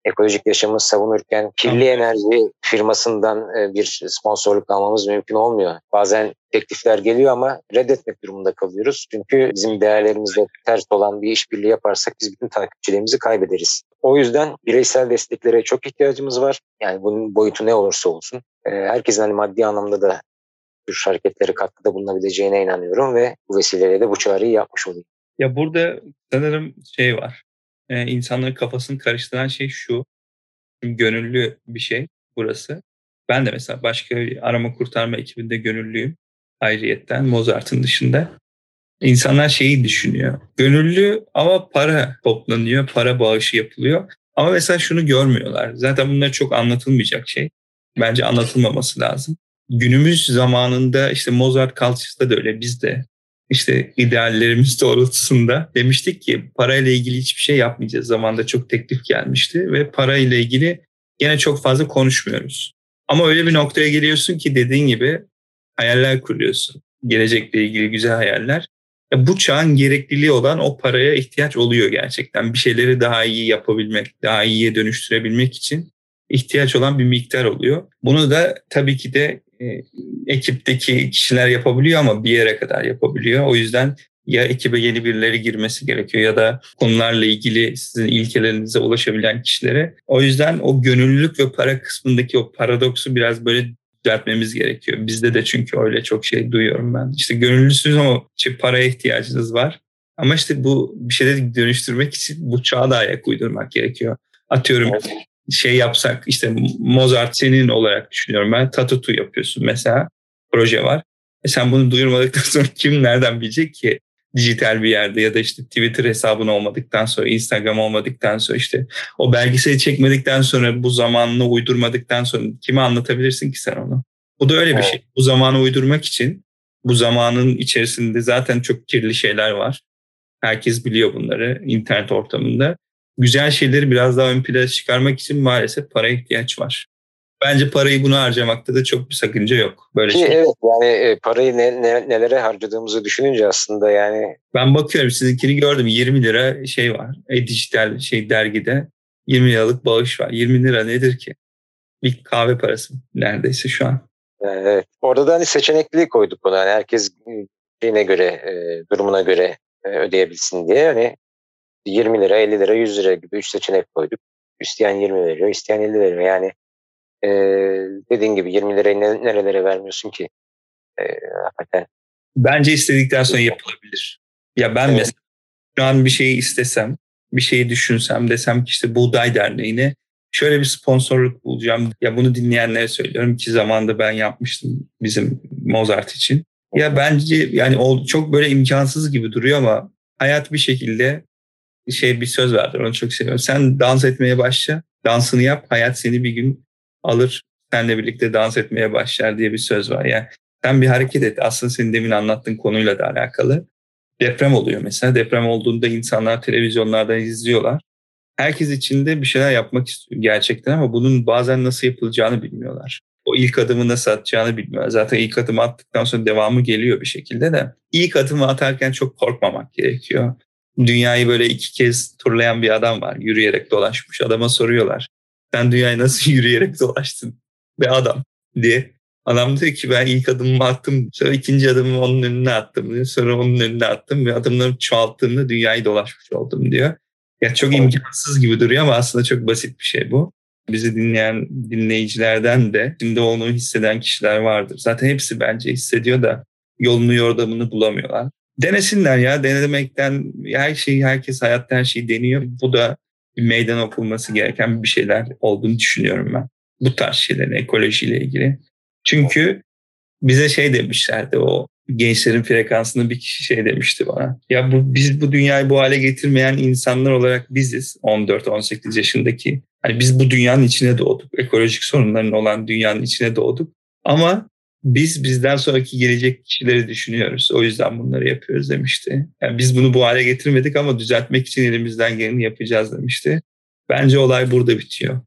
ekolojik yaşamı savunurken kirli enerji firmasından e, bir sponsorluk almamız mümkün olmuyor. Bazen teklifler geliyor ama reddetmek durumunda kalıyoruz. Çünkü bizim değerlerimizle ters olan bir işbirliği yaparsak biz bütün takipçilerimizi kaybederiz. O yüzden bireysel desteklere çok ihtiyacımız var. Yani bunun boyutu ne olursa olsun. E, herkesin hani maddi anlamda da tür hareketlere katkıda bulunabileceğine inanıyorum ve bu vesileyle de bu çağrıyı yapmış olayım. Ya burada sanırım şey var e, insanların kafasını karıştıran şey şu. Gönüllü bir şey burası. Ben de mesela başka bir arama kurtarma ekibinde gönüllüyüm. Ayrıyetten Mozart'ın dışında. İnsanlar şeyi düşünüyor. Gönüllü ama para toplanıyor, para bağışı yapılıyor. Ama mesela şunu görmüyorlar. Zaten bunlar çok anlatılmayacak şey. Bence anlatılmaması lazım. Günümüz zamanında işte Mozart Culture'da da öyle biz de işte ideallerimiz <laughs> doğrultusunda demiştik ki parayla ilgili hiçbir şey yapmayacağız. Zamanda çok teklif gelmişti ve parayla ilgili gene çok fazla konuşmuyoruz. Ama öyle bir noktaya geliyorsun ki dediğin gibi hayaller kuruyorsun. Gelecekle ilgili güzel hayaller. Ya bu çağın gerekliliği olan o paraya ihtiyaç oluyor gerçekten. Bir şeyleri daha iyi yapabilmek, daha iyiye dönüştürebilmek için ihtiyaç olan bir miktar oluyor. Bunu da tabii ki de e, ekipteki kişiler yapabiliyor ama bir yere kadar yapabiliyor. O yüzden ya ekibe yeni birileri girmesi gerekiyor ya da konularla ilgili sizin ilkelerinize ulaşabilen kişilere. O yüzden o gönüllülük ve para kısmındaki o paradoksu biraz böyle düzeltmemiz gerekiyor. Bizde de çünkü öyle çok şey duyuyorum ben. İşte gönüllüsünüz ama işte paraya ihtiyacınız var. Ama işte bu bir şeyleri dönüştürmek için bu çağa da ayak uydurmak gerekiyor. Atıyorum evet. Şey yapsak işte Mozart senin olarak düşünüyorum ben. Tatutu yapıyorsun mesela proje var. E sen bunu duyurmadıktan <laughs> sonra kim nereden bilecek ki dijital bir yerde ya da işte Twitter hesabın olmadıktan sonra, Instagram olmadıktan sonra işte o belgeseli çekmedikten sonra bu zamanını uydurmadıktan sonra kime anlatabilirsin ki sen onu? Bu da öyle bir şey. Bu zamanı uydurmak için bu zamanın içerisinde zaten çok kirli şeyler var. Herkes biliyor bunları internet ortamında. Güzel şeyleri biraz daha ön plana çıkarmak için maalesef para ihtiyaç var. Bence parayı buna harcamakta da çok bir sakınca yok. Böyle Ki şey. evet yani e, parayı ne, ne, nelere harcadığımızı düşününce aslında yani. Ben bakıyorum sizinkini gördüm 20 lira şey var. E, dijital şey dergide 20 liralık bağış var. 20 lira nedir ki? Bir kahve parası neredeyse şu an. Evet. Orada da hani seçenekli koyduk ona. Yani herkes şeyine göre, e, durumuna göre e, ödeyebilsin diye. Hani 20 lira, 50 lira, 100 lira gibi üç seçenek koyduk. İsteyen 20 veriyor, isteyen 50 veriyor. Yani e, dediğin gibi 20 lirayı ne, nerelere vermiyorsun ki? E, hakikaten. Bence istedikten sonra yapılabilir. Ya ben evet. mesela şu an bir şeyi istesem, bir şeyi düşünsem desem ki işte Buğday Derneği'ne şöyle bir sponsorluk bulacağım. Ya bunu dinleyenlere söylüyorum ki zamanda ben yapmıştım bizim Mozart için. Ya bence yani çok böyle imkansız gibi duruyor ama hayat bir şekilde şey bir söz vardır onu çok seviyorum. Sen dans etmeye başla, dansını yap, hayat seni bir gün alır, seninle birlikte dans etmeye başlar diye bir söz var. Yani sen bir hareket et. Aslında senin demin anlattığın konuyla da alakalı. Deprem oluyor mesela. Deprem olduğunda insanlar televizyonlardan izliyorlar. Herkes içinde bir şeyler yapmak istiyor gerçekten ama bunun bazen nasıl yapılacağını bilmiyorlar. O ilk adımı nasıl atacağını bilmiyorlar. Zaten ilk adımı attıktan sonra devamı geliyor bir şekilde de. İlk adımı atarken çok korkmamak gerekiyor. Dünyayı böyle iki kez turlayan bir adam var. Yürüyerek dolaşmış. Adama soruyorlar. Sen dünyayı nasıl <laughs> yürüyerek dolaştın be adam diye. Adam diyor ki ben ilk adımımı attım. Sonra ikinci adımımı onun önüne attım diyor. Sonra onun önüne attım ve adımlarımı çoğalttığımda dünyayı dolaşmış oldum diyor. Ya çok imkansız gibi duruyor ama aslında çok basit bir şey bu. Bizi dinleyen dinleyicilerden de şimdi onu hisseden kişiler vardır. Zaten hepsi bence hissediyor da yolunu yordamını bulamıyorlar. Denesinler ya denemekten her şeyi herkes hayatta her şeyi deniyor. Bu da bir meydan okunması gereken bir şeyler olduğunu düşünüyorum ben. Bu tarz şeylerin ekolojiyle ilgili. Çünkü bize şey demişlerdi o gençlerin frekansını bir kişi şey demişti bana. Ya bu biz bu dünyayı bu hale getirmeyen insanlar olarak biziz. 14-18 yaşındaki. Hani biz bu dünyanın içine doğduk. Ekolojik sorunların olan dünyanın içine doğduk. Ama biz bizden sonraki gelecek kişileri düşünüyoruz. O yüzden bunları yapıyoruz demişti. Yani biz bunu bu hale getirmedik ama düzeltmek için elimizden geleni yapacağız demişti. Bence olay burada bitiyor.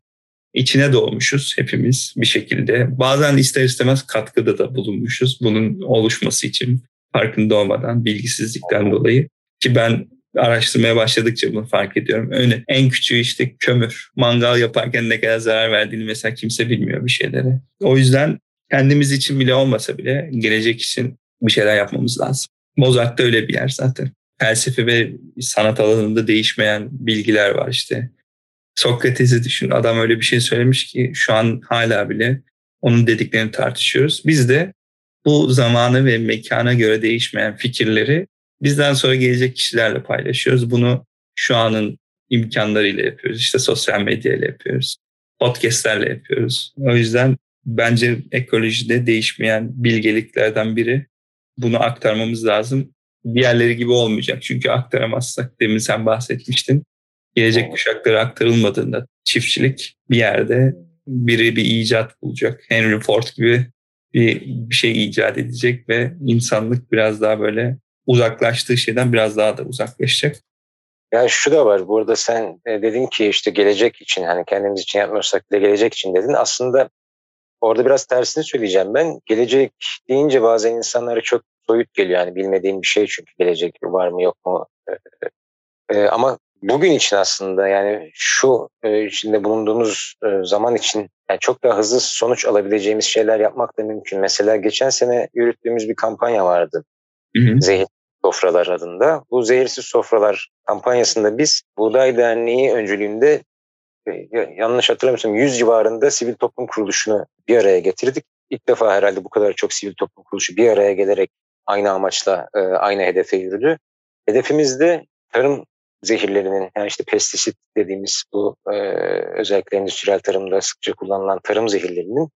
İçine doğmuşuz hepimiz bir şekilde. Bazen ister istemez katkıda da bulunmuşuz bunun oluşması için farkında olmadan, bilgisizlikten dolayı. Ki ben araştırmaya başladıkça bunu fark ediyorum. Öyle en küçüğü işte kömür. Mangal yaparken ne kadar zarar verdiğini mesela kimse bilmiyor bir şeylere. O yüzden kendimiz için bile olmasa bile gelecek için bir şeyler yapmamız lazım. Mozart da öyle bir yer zaten. Felsefe ve sanat alanında değişmeyen bilgiler var işte. Sokrates'i düşün. Adam öyle bir şey söylemiş ki şu an hala bile onun dediklerini tartışıyoruz. Biz de bu zamanı ve mekana göre değişmeyen fikirleri bizden sonra gelecek kişilerle paylaşıyoruz. Bunu şu anın imkanlarıyla yapıyoruz. İşte sosyal medyayla yapıyoruz. Podcastlerle yapıyoruz. O yüzden bence ekolojide değişmeyen bilgeliklerden biri. Bunu aktarmamız lazım. Diğerleri gibi olmayacak. Çünkü aktaramazsak demin sen bahsetmiştin. Gelecek kuşaklara aktarılmadığında çiftçilik bir yerde biri bir icat bulacak. Henry Ford gibi bir, bir şey icat edecek ve insanlık biraz daha böyle uzaklaştığı şeyden biraz daha da uzaklaşacak. Yani şu da var. Burada sen e, dedin ki işte gelecek için hani kendimiz için yapmıyorsak bile gelecek için dedin. Aslında Orada biraz tersini söyleyeceğim ben. Gelecek deyince bazen insanlara çok soyut geliyor. Yani bilmediğim bir şey çünkü gelecek var mı yok mu. Ee, ama bugün için aslında yani şu e, içinde bulunduğumuz e, zaman için yani çok daha hızlı sonuç alabileceğimiz şeyler yapmak da mümkün. Mesela geçen sene yürüttüğümüz bir kampanya vardı. Hı hı. Zehir Sofralar adında. Bu Zehirsiz Sofralar kampanyasında biz Buğday Derneği öncülüğünde yanlış hatırlamıyorsam 100 civarında sivil toplum kuruluşunu bir araya getirdik. İlk defa herhalde bu kadar çok sivil toplum kuruluşu bir araya gelerek aynı amaçla aynı hedefe yürüdü. Hedefimiz de tarım zehirlerinin yani işte pestisit dediğimiz bu e, özellikle endüstriyel tarımda sıkça kullanılan tarım zehirlerinin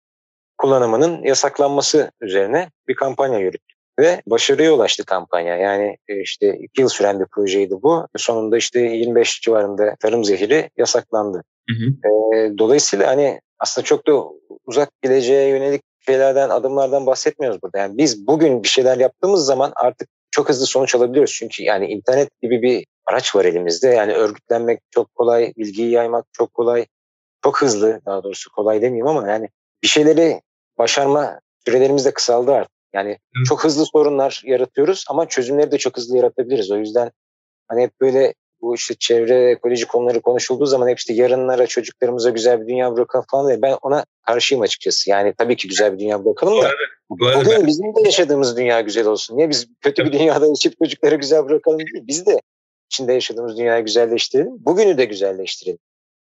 kullanımının yasaklanması üzerine bir kampanya yürüttük. Ve başarıya ulaştı kampanya. Yani e, işte iki yıl süren bir projeydi bu. Sonunda işte 25 civarında tarım zehiri yasaklandı. Hı hı. E, dolayısıyla hani aslında çok da uzak geleceğe yönelik şeylerden, adımlardan bahsetmiyoruz burada. Yani biz bugün bir şeyler yaptığımız zaman artık çok hızlı sonuç alabiliyoruz. Çünkü yani internet gibi bir araç var elimizde. Yani örgütlenmek çok kolay, bilgiyi yaymak çok kolay, çok hızlı daha doğrusu kolay demeyeyim ama yani bir şeyleri başarma sürelerimiz de kısaldı artık. Yani çok hızlı sorunlar yaratıyoruz ama çözümleri de çok hızlı yaratabiliriz. O yüzden hani hep böyle bu işte çevre ekoloji konuları konuşulduğu zaman hep işte yarınlara çocuklarımıza güzel bir dünya bırakalım falan diye ben ona karşıyım açıkçası. Yani tabii ki güzel bir dünya bırakalım da bu arada, bugün ben... bizim de yaşadığımız dünya güzel olsun. Niye biz kötü bir dünyada yaşayıp çocuklara güzel bırakalım değil. Biz de içinde yaşadığımız dünyayı güzelleştirelim. Bugünü de güzelleştirelim.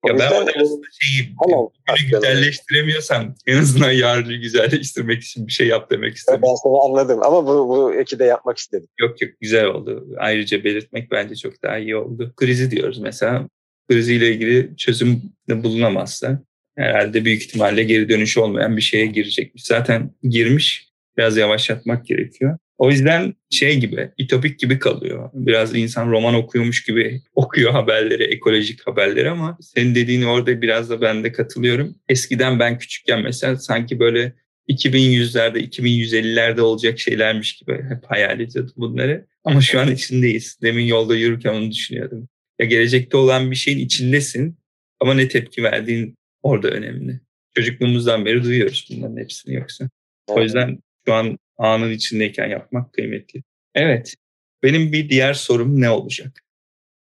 O ya ben aslında şeyi bugünü güzelleştiremiyorsam en azından yarını güzelleştirmek için bir şey yap demek istedim. Ben seni anladım ama bu, bu de yapmak istedim. Yok yok güzel oldu. Ayrıca belirtmek bence çok daha iyi oldu. Krizi diyoruz mesela. Kriziyle ilgili çözüm bulunamazsa herhalde büyük ihtimalle geri dönüşü olmayan bir şeye girecekmiş. Zaten girmiş biraz yavaşlatmak gerekiyor. O yüzden şey gibi, itopik gibi kalıyor. Biraz insan roman okuyormuş gibi <laughs> okuyor haberleri, ekolojik haberleri ama senin dediğini orada biraz da ben de katılıyorum. Eskiden ben küçükken mesela sanki böyle 2100'lerde, 2150'lerde olacak şeylermiş gibi hep hayal ediyordum bunları. Ama şu an içindeyiz. Demin yolda yürürken onu düşünüyordum. Ya gelecekte olan bir şeyin içindesin ama ne tepki verdiğin orada önemli. Çocukluğumuzdan beri duyuyoruz bunların hepsini yoksa. O yüzden şu an anın içindeyken yapmak kıymetli. Evet, benim bir diğer sorum ne olacak?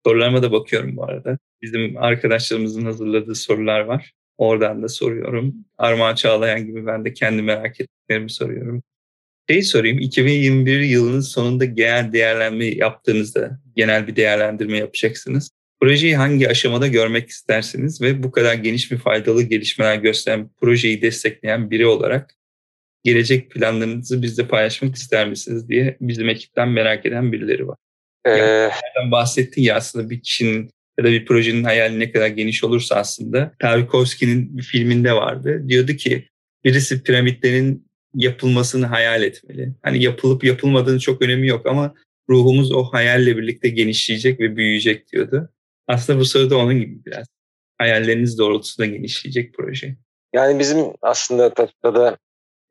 Sorularıma da bakıyorum bu arada. Bizim arkadaşlarımızın hazırladığı sorular var. Oradan da soruyorum. Armağan Çağlayan gibi ben de kendi merak ettiklerimi soruyorum. Şey sorayım, 2021 yılının sonunda genel değerlenme yaptığınızda genel bir değerlendirme yapacaksınız. Projeyi hangi aşamada görmek istersiniz ve bu kadar geniş bir faydalı gelişmeler gösteren projeyi destekleyen biri olarak gelecek planlarınızı bizle paylaşmak ister misiniz diye bizim ekipten merak eden birileri var. Ee... Yani bahsettin ya aslında bir kişinin ya da bir projenin hayali ne kadar geniş olursa aslında Tarkovski'nin bir filminde vardı. Diyordu ki birisi piramitlerin yapılmasını hayal etmeli. Hani yapılıp yapılmadığını çok önemi yok ama ruhumuz o hayalle birlikte genişleyecek ve büyüyecek diyordu. Aslında bu soru da onun gibi biraz. Hayalleriniz doğrultusunda genişleyecek proje. Yani bizim aslında da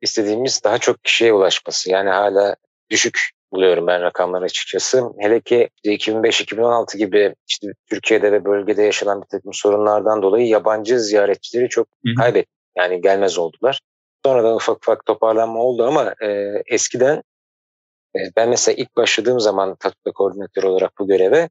istediğimiz daha çok kişiye ulaşması. Yani hala düşük buluyorum ben rakamlar açıkçası. Hele ki 2005-2016 gibi işte Türkiye'de ve bölgede yaşanan bir takım sorunlardan dolayı yabancı ziyaretçileri çok kaybettik. Yani gelmez oldular. Sonradan ufak ufak toparlanma oldu ama e, eskiden e, ben mesela ilk başladığım zaman tatlı koordinatör olarak bu göreve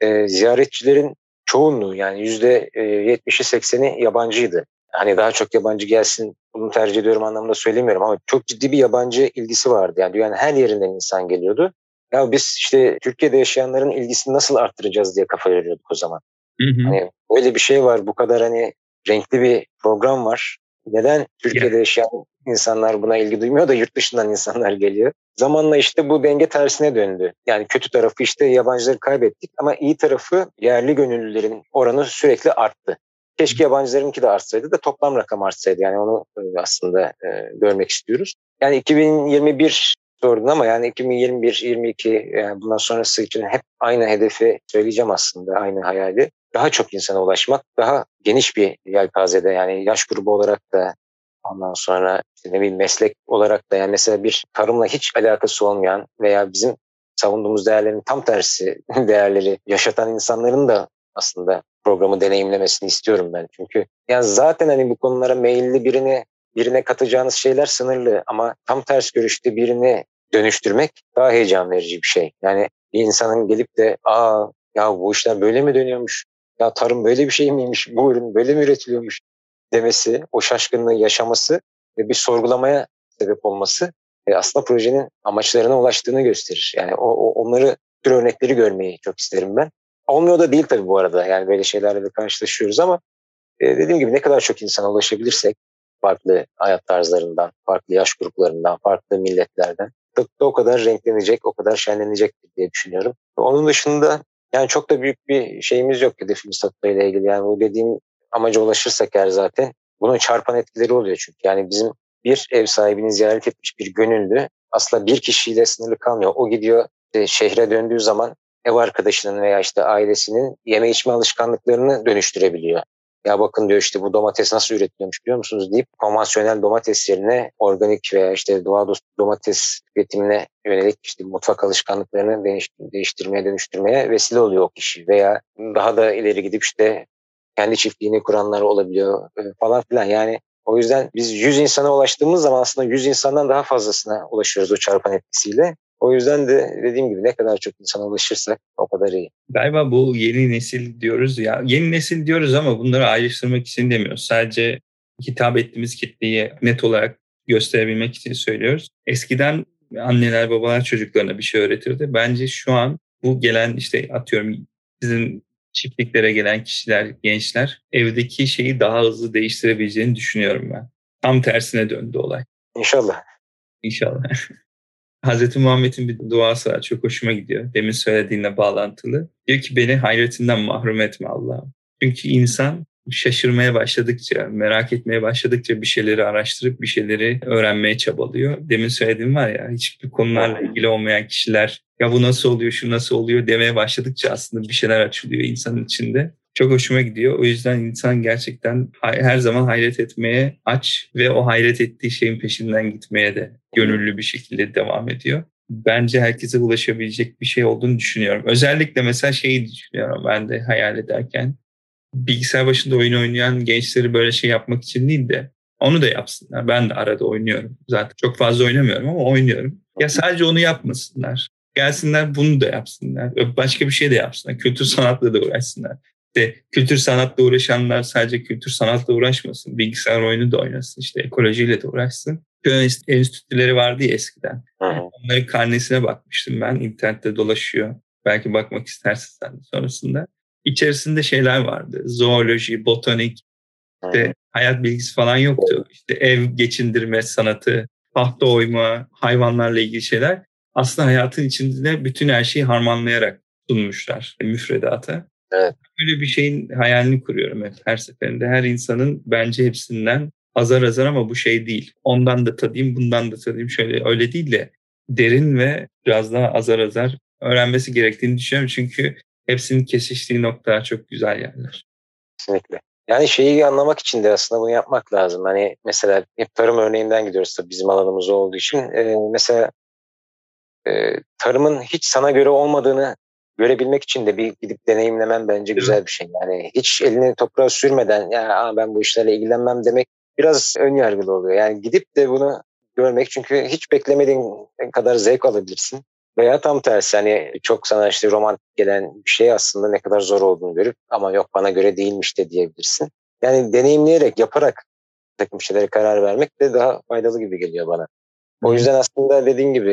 e, ziyaretçilerin çoğunluğu yani yüzde 70'i 80'i yabancıydı hani daha çok yabancı gelsin bunu tercih ediyorum anlamında söylemiyorum ama çok ciddi bir yabancı ilgisi vardı. Yani dünyanın her yerinden insan geliyordu. Ya biz işte Türkiye'de yaşayanların ilgisini nasıl arttıracağız diye kafa yoruyorduk o zaman. Hı hı. Hani böyle bir şey var bu kadar hani renkli bir program var. Neden Türkiye'de yeah. yaşayan insanlar buna ilgi duymuyor da yurt dışından insanlar geliyor. Zamanla işte bu denge tersine döndü. Yani kötü tarafı işte yabancıları kaybettik ama iyi tarafı yerli gönüllülerin oranı sürekli arttı. Keşke yabancılarınki de artsaydı da toplam rakam artsaydı. Yani onu e, aslında e, görmek istiyoruz. Yani 2021 sordun ama yani 2021, 22 yani bundan sonrası için hep aynı hedefi söyleyeceğim aslında, aynı hayali. Daha çok insana ulaşmak, daha geniş bir yelpazede yani yaş grubu olarak da ondan sonra işte ne bileyim meslek olarak da yani mesela bir tarımla hiç alakası olmayan veya bizim savunduğumuz değerlerin tam tersi <laughs> değerleri yaşatan insanların da aslında programı deneyimlemesini istiyorum ben. Çünkü yani zaten hani bu konulara meyilli birini birine katacağınız şeyler sınırlı ama tam ters görüşte birini dönüştürmek daha heyecan verici bir şey. Yani bir insanın gelip de aa ya bu işler böyle mi dönüyormuş? Ya tarım böyle bir şey miymiş? Bu ürün böyle mi üretiliyormuş? demesi, o şaşkınlığı yaşaması ve bir sorgulamaya sebep olması e, aslında projenin amaçlarına ulaştığını gösterir. Yani o, o onları tür örnekleri görmeyi çok isterim ben. Olmuyor da değil tabii bu arada. Yani böyle şeylerle de karşılaşıyoruz ama e, dediğim gibi ne kadar çok insana ulaşabilirsek farklı hayat tarzlarından, farklı yaş gruplarından, farklı milletlerden da o kadar renklenecek, o kadar şenlenecek diye düşünüyorum. Onun dışında yani çok da büyük bir şeyimiz yok hedefimiz tatlı ile ilgili. Yani bu dediğim amaca ulaşırsak eğer zaten bunun çarpan etkileri oluyor çünkü. Yani bizim bir ev sahibini ziyaret etmiş bir gönüllü aslında bir kişiyle sınırlı kalmıyor. O gidiyor işte şehre döndüğü zaman ev arkadaşının veya işte ailesinin yeme içme alışkanlıklarını dönüştürebiliyor. Ya bakın diyor işte bu domates nasıl üretiliyormuş biliyor musunuz deyip konvansiyonel domates yerine organik veya işte doğa dostu domates üretimine yönelik işte mutfak alışkanlıklarını değiştirmeye dönüştürmeye vesile oluyor o kişi. Veya daha da ileri gidip işte kendi çiftliğini kuranlar olabiliyor e, falan filan. Yani o yüzden biz 100 insana ulaştığımız zaman aslında 100 insandan daha fazlasına ulaşıyoruz o çarpan etkisiyle. O yüzden de dediğim gibi ne kadar çok insana ulaşırsak o kadar iyi. Galiba bu yeni nesil diyoruz ya. Yeni nesil diyoruz ama bunları ayrıştırmak için demiyoruz. Sadece hitap ettiğimiz kitleyi net olarak gösterebilmek için söylüyoruz. Eskiden anneler babalar çocuklarına bir şey öğretirdi. Bence şu an bu gelen işte atıyorum sizin çiftliklere gelen kişiler, gençler evdeki şeyi daha hızlı değiştirebileceğini düşünüyorum ben. Tam tersine döndü olay. İnşallah. İnşallah. <laughs> Hazreti Muhammed'in bir duası var. Çok hoşuma gidiyor. Demin söylediğinle bağlantılı. Diyor ki beni hayretinden mahrum etme Allah'ım. Çünkü insan şaşırmaya başladıkça, merak etmeye başladıkça bir şeyleri araştırıp bir şeyleri öğrenmeye çabalıyor. Demin söylediğim var ya hiçbir konularla ilgili olmayan kişiler ya bu nasıl oluyor, şu nasıl oluyor demeye başladıkça aslında bir şeyler açılıyor insanın içinde. Çok hoşuma gidiyor. O yüzden insan gerçekten her zaman hayret etmeye aç ve o hayret ettiği şeyin peşinden gitmeye de gönüllü bir şekilde devam ediyor. Bence herkese ulaşabilecek bir şey olduğunu düşünüyorum. Özellikle mesela şeyi düşünüyorum ben de hayal ederken bilgisayar başında oyun oynayan gençleri böyle şey yapmak için değil de onu da yapsınlar. Ben de arada oynuyorum. Zaten çok fazla oynamıyorum ama oynuyorum. Ya sadece onu yapmasınlar. Gelsinler bunu da yapsınlar. Başka bir şey de yapsınlar. Kültür sanatla da uğraşsınlar. İşte kültür sanatla uğraşanlar sadece kültür sanatla uğraşmasın. Bilgisayar oyunu da oynasın. İşte ekolojiyle de uğraşsın. Köy enstitüleri vardı ya eskiden. Onların karnesine bakmıştım ben. İnternette dolaşıyor. Belki bakmak istersin sen de sonrasında içerisinde şeyler vardı. Zooloji, botanik, işte hayat bilgisi falan yoktu. İşte ev geçindirme sanatı, tahta oyma, hayvanlarla ilgili şeyler. Aslında hayatın içinde bütün her şeyi harmanlayarak sunmuşlar müfredata. Evet. Böyle bir şeyin hayalini kuruyorum hep her seferinde. Her insanın bence hepsinden azar azar ama bu şey değil. Ondan da tadayım, bundan da tadayım. Şöyle öyle değil de derin ve biraz daha azar azar öğrenmesi gerektiğini düşünüyorum. Çünkü hepsinin kesiştiği noktalar çok güzel yerler. Kesinlikle. Yani şeyi anlamak için de aslında bunu yapmak lazım. Hani mesela hep tarım örneğinden gidiyoruz tabii bizim alanımız olduğu için. Ee, mesela e, tarımın hiç sana göre olmadığını görebilmek için de bir gidip deneyimlemen bence güzel bir şey. Yani hiç elini toprağa sürmeden ya ben bu işlerle ilgilenmem demek biraz ön yargılı oluyor. Yani gidip de bunu görmek çünkü hiç beklemediğin kadar zevk alabilirsin. Veya tam tersi hani çok sana işte romantik gelen bir şey aslında ne kadar zor olduğunu görüp ama yok bana göre değilmiş de diyebilirsin. Yani deneyimleyerek, yaparak takım şeylere karar vermek de daha faydalı gibi geliyor bana. O yüzden aslında dediğin gibi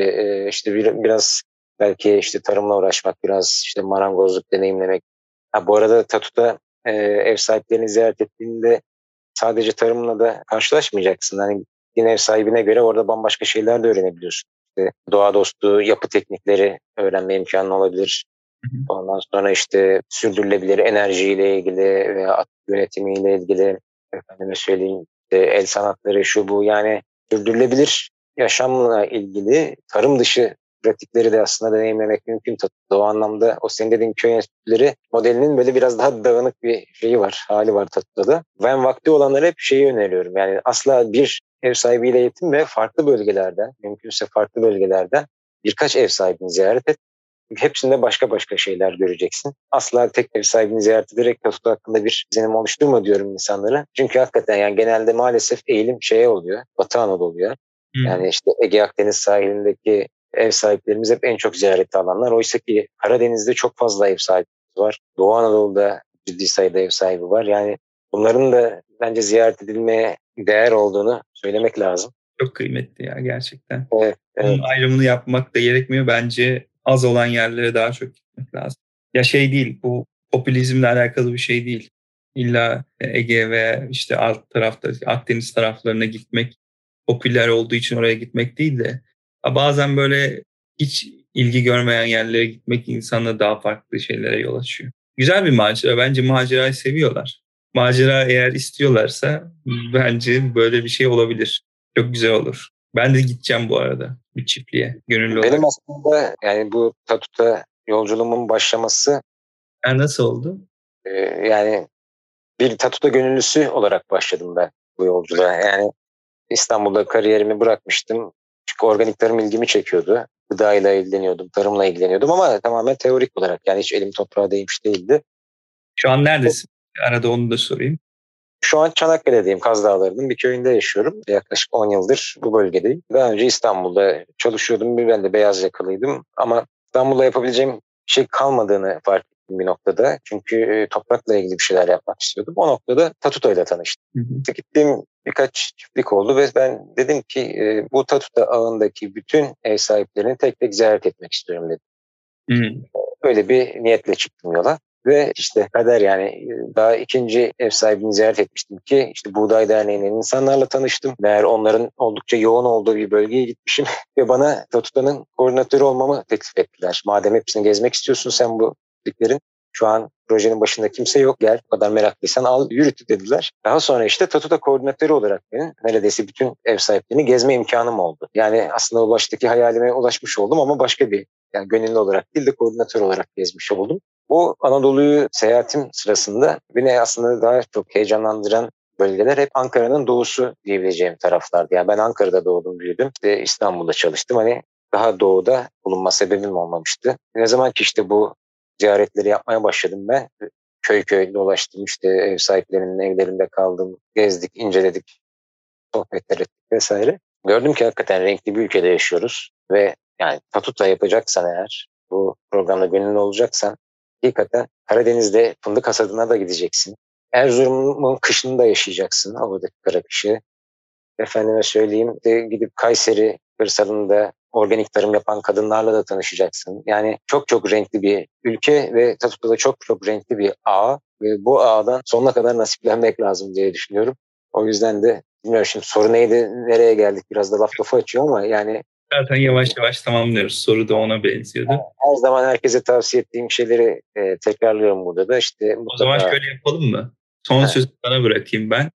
işte bir, biraz belki işte tarımla uğraşmak, biraz işte marangozluk deneyimlemek. Ha, bu arada Tatu'da e, ev sahiplerini ziyaret ettiğinde sadece tarımla da karşılaşmayacaksın. Hani yine ev sahibine göre orada bambaşka şeyler de öğrenebiliyorsun işte doğa dostu yapı teknikleri öğrenme imkanı olabilir. Ondan sonra işte sürdürülebilir enerjiyle ilgili veya yönetimiyle ilgili efendime söyleyeyim el sanatları şu bu yani sürdürülebilir yaşamla ilgili tarım dışı pratikleri de aslında deneyimlemek mümkün. O anlamda o senin dediğin köy enstitüleri modelinin böyle biraz daha dağınık bir şeyi var, hali var Tatu'da da. Ben vakti olanlara hep şeyi öneriyorum. Yani asla bir ev sahibiyle yetin ve farklı bölgelerden, mümkünse farklı bölgelerden birkaç ev sahibini ziyaret et. Hepsinde başka başka şeyler göreceksin. Asla tek ev sahibini ziyaret ederek Tatu hakkında bir izlenim oluşturma diyorum insanlara. Çünkü hakikaten yani genelde maalesef eğilim şeye oluyor, Batı Anadolu'ya. Yani işte Ege Akdeniz sahilindeki ev sahiplerimiz hep en çok ziyaretli alanlar. Oysa ki Karadeniz'de çok fazla ev sahibi var. Doğu Anadolu'da ciddi sayıda ev sahibi var. Yani bunların da bence ziyaret edilmeye değer olduğunu söylemek lazım. Çok kıymetli ya gerçekten. Evet, evet. Bunun ayrımını yapmak da gerekmiyor. Bence az olan yerlere daha çok gitmek lazım. Ya şey değil bu popülizmle alakalı bir şey değil. İlla Ege ve işte alt tarafta Akdeniz taraflarına gitmek popüler olduğu için oraya gitmek değil de bazen böyle hiç ilgi görmeyen yerlere gitmek insanla daha farklı şeylere yol açıyor. Güzel bir macera. Bence macerayı seviyorlar. Macera eğer istiyorlarsa bence böyle bir şey olabilir. Çok güzel olur. Ben de gideceğim bu arada bir çiftliğe gönüllü olarak. Benim aslında yani bu Tatut'a yolculuğumun başlaması yani nasıl oldu? E, yani bir Tatut'a gönüllüsü olarak başladım ben bu yolculuğa. Yani İstanbul'da kariyerimi bırakmıştım. Çünkü organik tarım ilgimi çekiyordu. Gıdayla ilgileniyordum, tarımla ilgileniyordum ama tamamen teorik olarak. Yani hiç elim toprağa değmiş değildi. Şu an neredesin? Arada onu da sorayım. Şu an Çanakkale'deyim, Kaz Dağları'nın bir köyünde yaşıyorum. Yaklaşık 10 yıldır bu bölgedeyim. Daha önce İstanbul'da çalışıyordum. Ben de beyaz yakalıydım. Ama İstanbul'da yapabileceğim şey kalmadığını fark ettim bir noktada. Çünkü e, toprakla ilgili bir şeyler yapmak istiyordum. O noktada Tatuto ile tanıştım. Hı hı. Gittiğim birkaç çiftlik oldu ve ben dedim ki e, bu Tatuta ağındaki bütün ev sahiplerini tek tek ziyaret etmek istiyorum dedim. Hı. Böyle bir niyetle çıktım yola. Ve işte kader yani daha ikinci ev sahibini ziyaret etmiştim ki işte Buğday Derneği'nin insanlarla tanıştım. Meğer onların oldukça yoğun olduğu bir bölgeye gitmişim <laughs> ve bana Tatuta'nın koordinatörü olmamı teklif ettiler. Madem hepsini gezmek istiyorsun sen bu çiftliklerin şu an projenin başında kimse yok. Gel bu kadar meraklıysan al yürüt dediler. Daha sonra işte Tatuta koordinatörü olarak benim neredeyse bütün ev sahiplerini gezme imkanım oldu. Yani aslında o baştaki hayalime ulaşmış oldum ama başka bir yani gönüllü olarak değil de koordinatör olarak gezmiş oldum. Bu Anadolu'yu seyahatim sırasında beni aslında daha çok heyecanlandıran bölgeler hep Ankara'nın doğusu diyebileceğim taraflardı. Yani ben Ankara'da doğdum, büyüdüm. ve İstanbul'da çalıştım. Hani daha doğuda bulunma sebebim olmamıştı. Ne zaman ki işte bu ziyaretleri yapmaya başladım ben. Köy köy dolaştım işte ev sahiplerinin evlerinde kaldım, gezdik, inceledik, sohbetler ettik vesaire. Gördüm ki hakikaten renkli bir ülkede yaşıyoruz ve yani tatuta yapacaksan eğer, bu programda gönüllü olacaksan hakikaten Karadeniz'de fındık hasadına da gideceksin. Erzurum'un kışını da yaşayacaksın, oradaki kara kışı. Efendime söyleyeyim de gidip Kayseri kırsalında organik tarım yapan kadınlarla da tanışacaksın. Yani çok çok renkli bir ülke ve tabii da çok çok renkli bir ağ ve bu ağdan sonuna kadar nasiplenmek lazım diye düşünüyorum. O yüzden de bilmiyorum şimdi soru neydi, nereye geldik biraz da laf lafı açıyor ama yani Zaten yavaş yavaş tamamlıyoruz. Soru da ona benziyordu. Her zaman herkese tavsiye ettiğim şeyleri e, tekrarlıyorum burada da. İşte mutlaka... O zaman şöyle yapalım mı? Son ha. sözü sana bırakayım ben.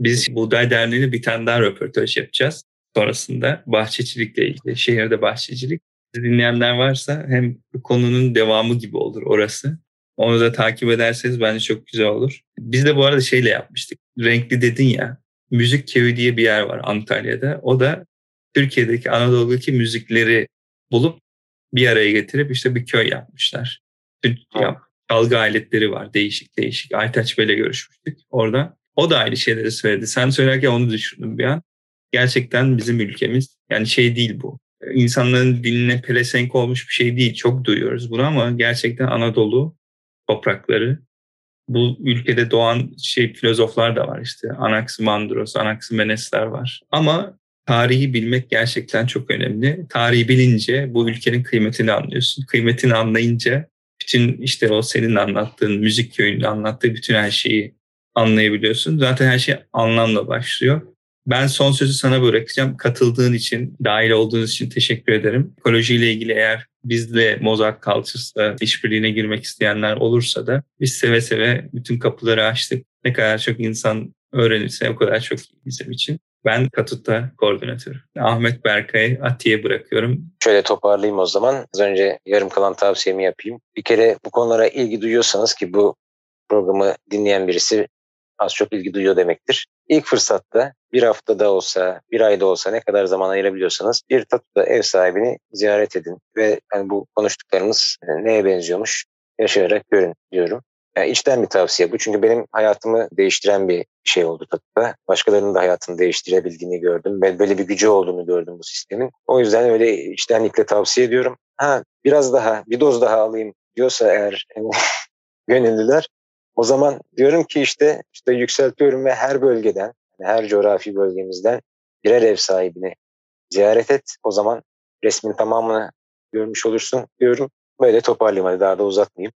Biz Buğday Derneği'yle bir tane daha röportaj yapacağız. Sonrasında bahçecilikle ilgili, şehirde bahçecilik. Dinleyenler varsa hem konunun devamı gibi olur orası. Onu da takip ederseniz bence çok güzel olur. Biz de bu arada şeyle yapmıştık. Renkli dedin ya. Müzik Köyü diye bir yer var Antalya'da. O da Türkiye'deki Anadolu'daki müzikleri bulup bir araya getirip işte bir köy yapmışlar. Ya, çalgı aletleri var değişik değişik. Aytaç Bey'le görüşmüştük orada. O da aynı şeyleri söyledi. Sen söylerken onu düşündüm bir an. Gerçekten bizim ülkemiz yani şey değil bu. İnsanların diline pelesenk olmuş bir şey değil. Çok duyuyoruz bunu ama gerçekten Anadolu toprakları bu ülkede doğan şey filozoflar da var işte. Anaximandros, Anaximenesler var. Ama tarihi bilmek gerçekten çok önemli. Tarihi bilince bu ülkenin kıymetini anlıyorsun. Kıymetini anlayınca bütün işte o senin anlattığın müzik köyünde anlattığı bütün her şeyi anlayabiliyorsun. Zaten her şey anlamla başlıyor. Ben son sözü sana bırakacağım. Katıldığın için, dahil olduğunuz için teşekkür ederim. Ekolojiyle ilgili eğer bizle Mozart Cultures'la işbirliğine girmek isteyenler olursa da biz seve seve bütün kapıları açtık. Ne kadar çok insan öğrenirse o kadar çok bizim için. Ben Katut'ta koordinatör. Ahmet Berkay Atiye bırakıyorum. Şöyle toparlayayım o zaman. Az önce yarım kalan tavsiyemi yapayım. Bir kere bu konulara ilgi duyuyorsanız ki bu programı dinleyen birisi az çok ilgi duyuyor demektir. İlk fırsatta bir haftada olsa, bir ayda olsa ne kadar zaman ayırabiliyorsanız bir Tatu'da ev sahibini ziyaret edin ve yani bu konuştuklarımız neye benziyormuş yaşayarak görün diyorum. Yani içten bir tavsiye bu. Çünkü benim hayatımı değiştiren bir şey oldu tabii. Başkalarının da hayatını değiştirebildiğini gördüm. Böyle bir gücü olduğunu gördüm bu sistemin. O yüzden öyle içtenlikle tavsiye ediyorum. Ha biraz daha, bir doz daha alayım diyorsa eğer <laughs> gönüllüler. O zaman diyorum ki işte işte yükseltiyorum ve her bölgeden, her coğrafi bölgemizden birer ev sahibini ziyaret et. O zaman resmin tamamını görmüş olursun diyorum. Böyle toparlayayım hadi daha da uzatmayayım.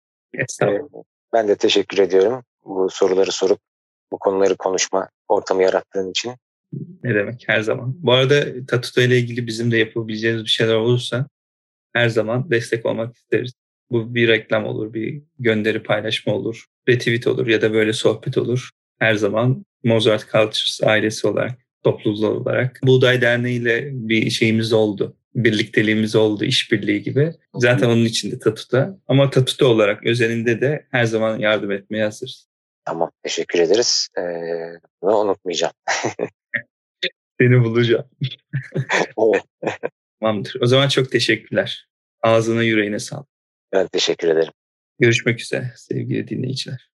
Ee, ben de teşekkür ediyorum bu soruları sorup bu konuları konuşma ortamı yarattığın için. Ne demek her zaman. Bu arada Tatuto ile ilgili bizim de yapabileceğimiz bir şeyler olursa her zaman destek olmak isteriz. Bu bir reklam olur, bir gönderi paylaşma olur, retweet olur ya da böyle sohbet olur. Her zaman Mozart Cultures ailesi olarak, topluluğu olarak Buğday Derneği ile bir şeyimiz oldu. Birlikteliğimiz oldu, işbirliği gibi. Zaten onun içinde Tatuta. Ama Tatuta olarak özelinde de her zaman yardım etmeye hazırız. Tamam, teşekkür ederiz. Ee, bunu unutmayacağım. <laughs> Seni bulacağım. <laughs> Tamamdır. O zaman çok teşekkürler. Ağzına yüreğine sağlık. Ben teşekkür ederim. Görüşmek üzere sevgili dinleyiciler.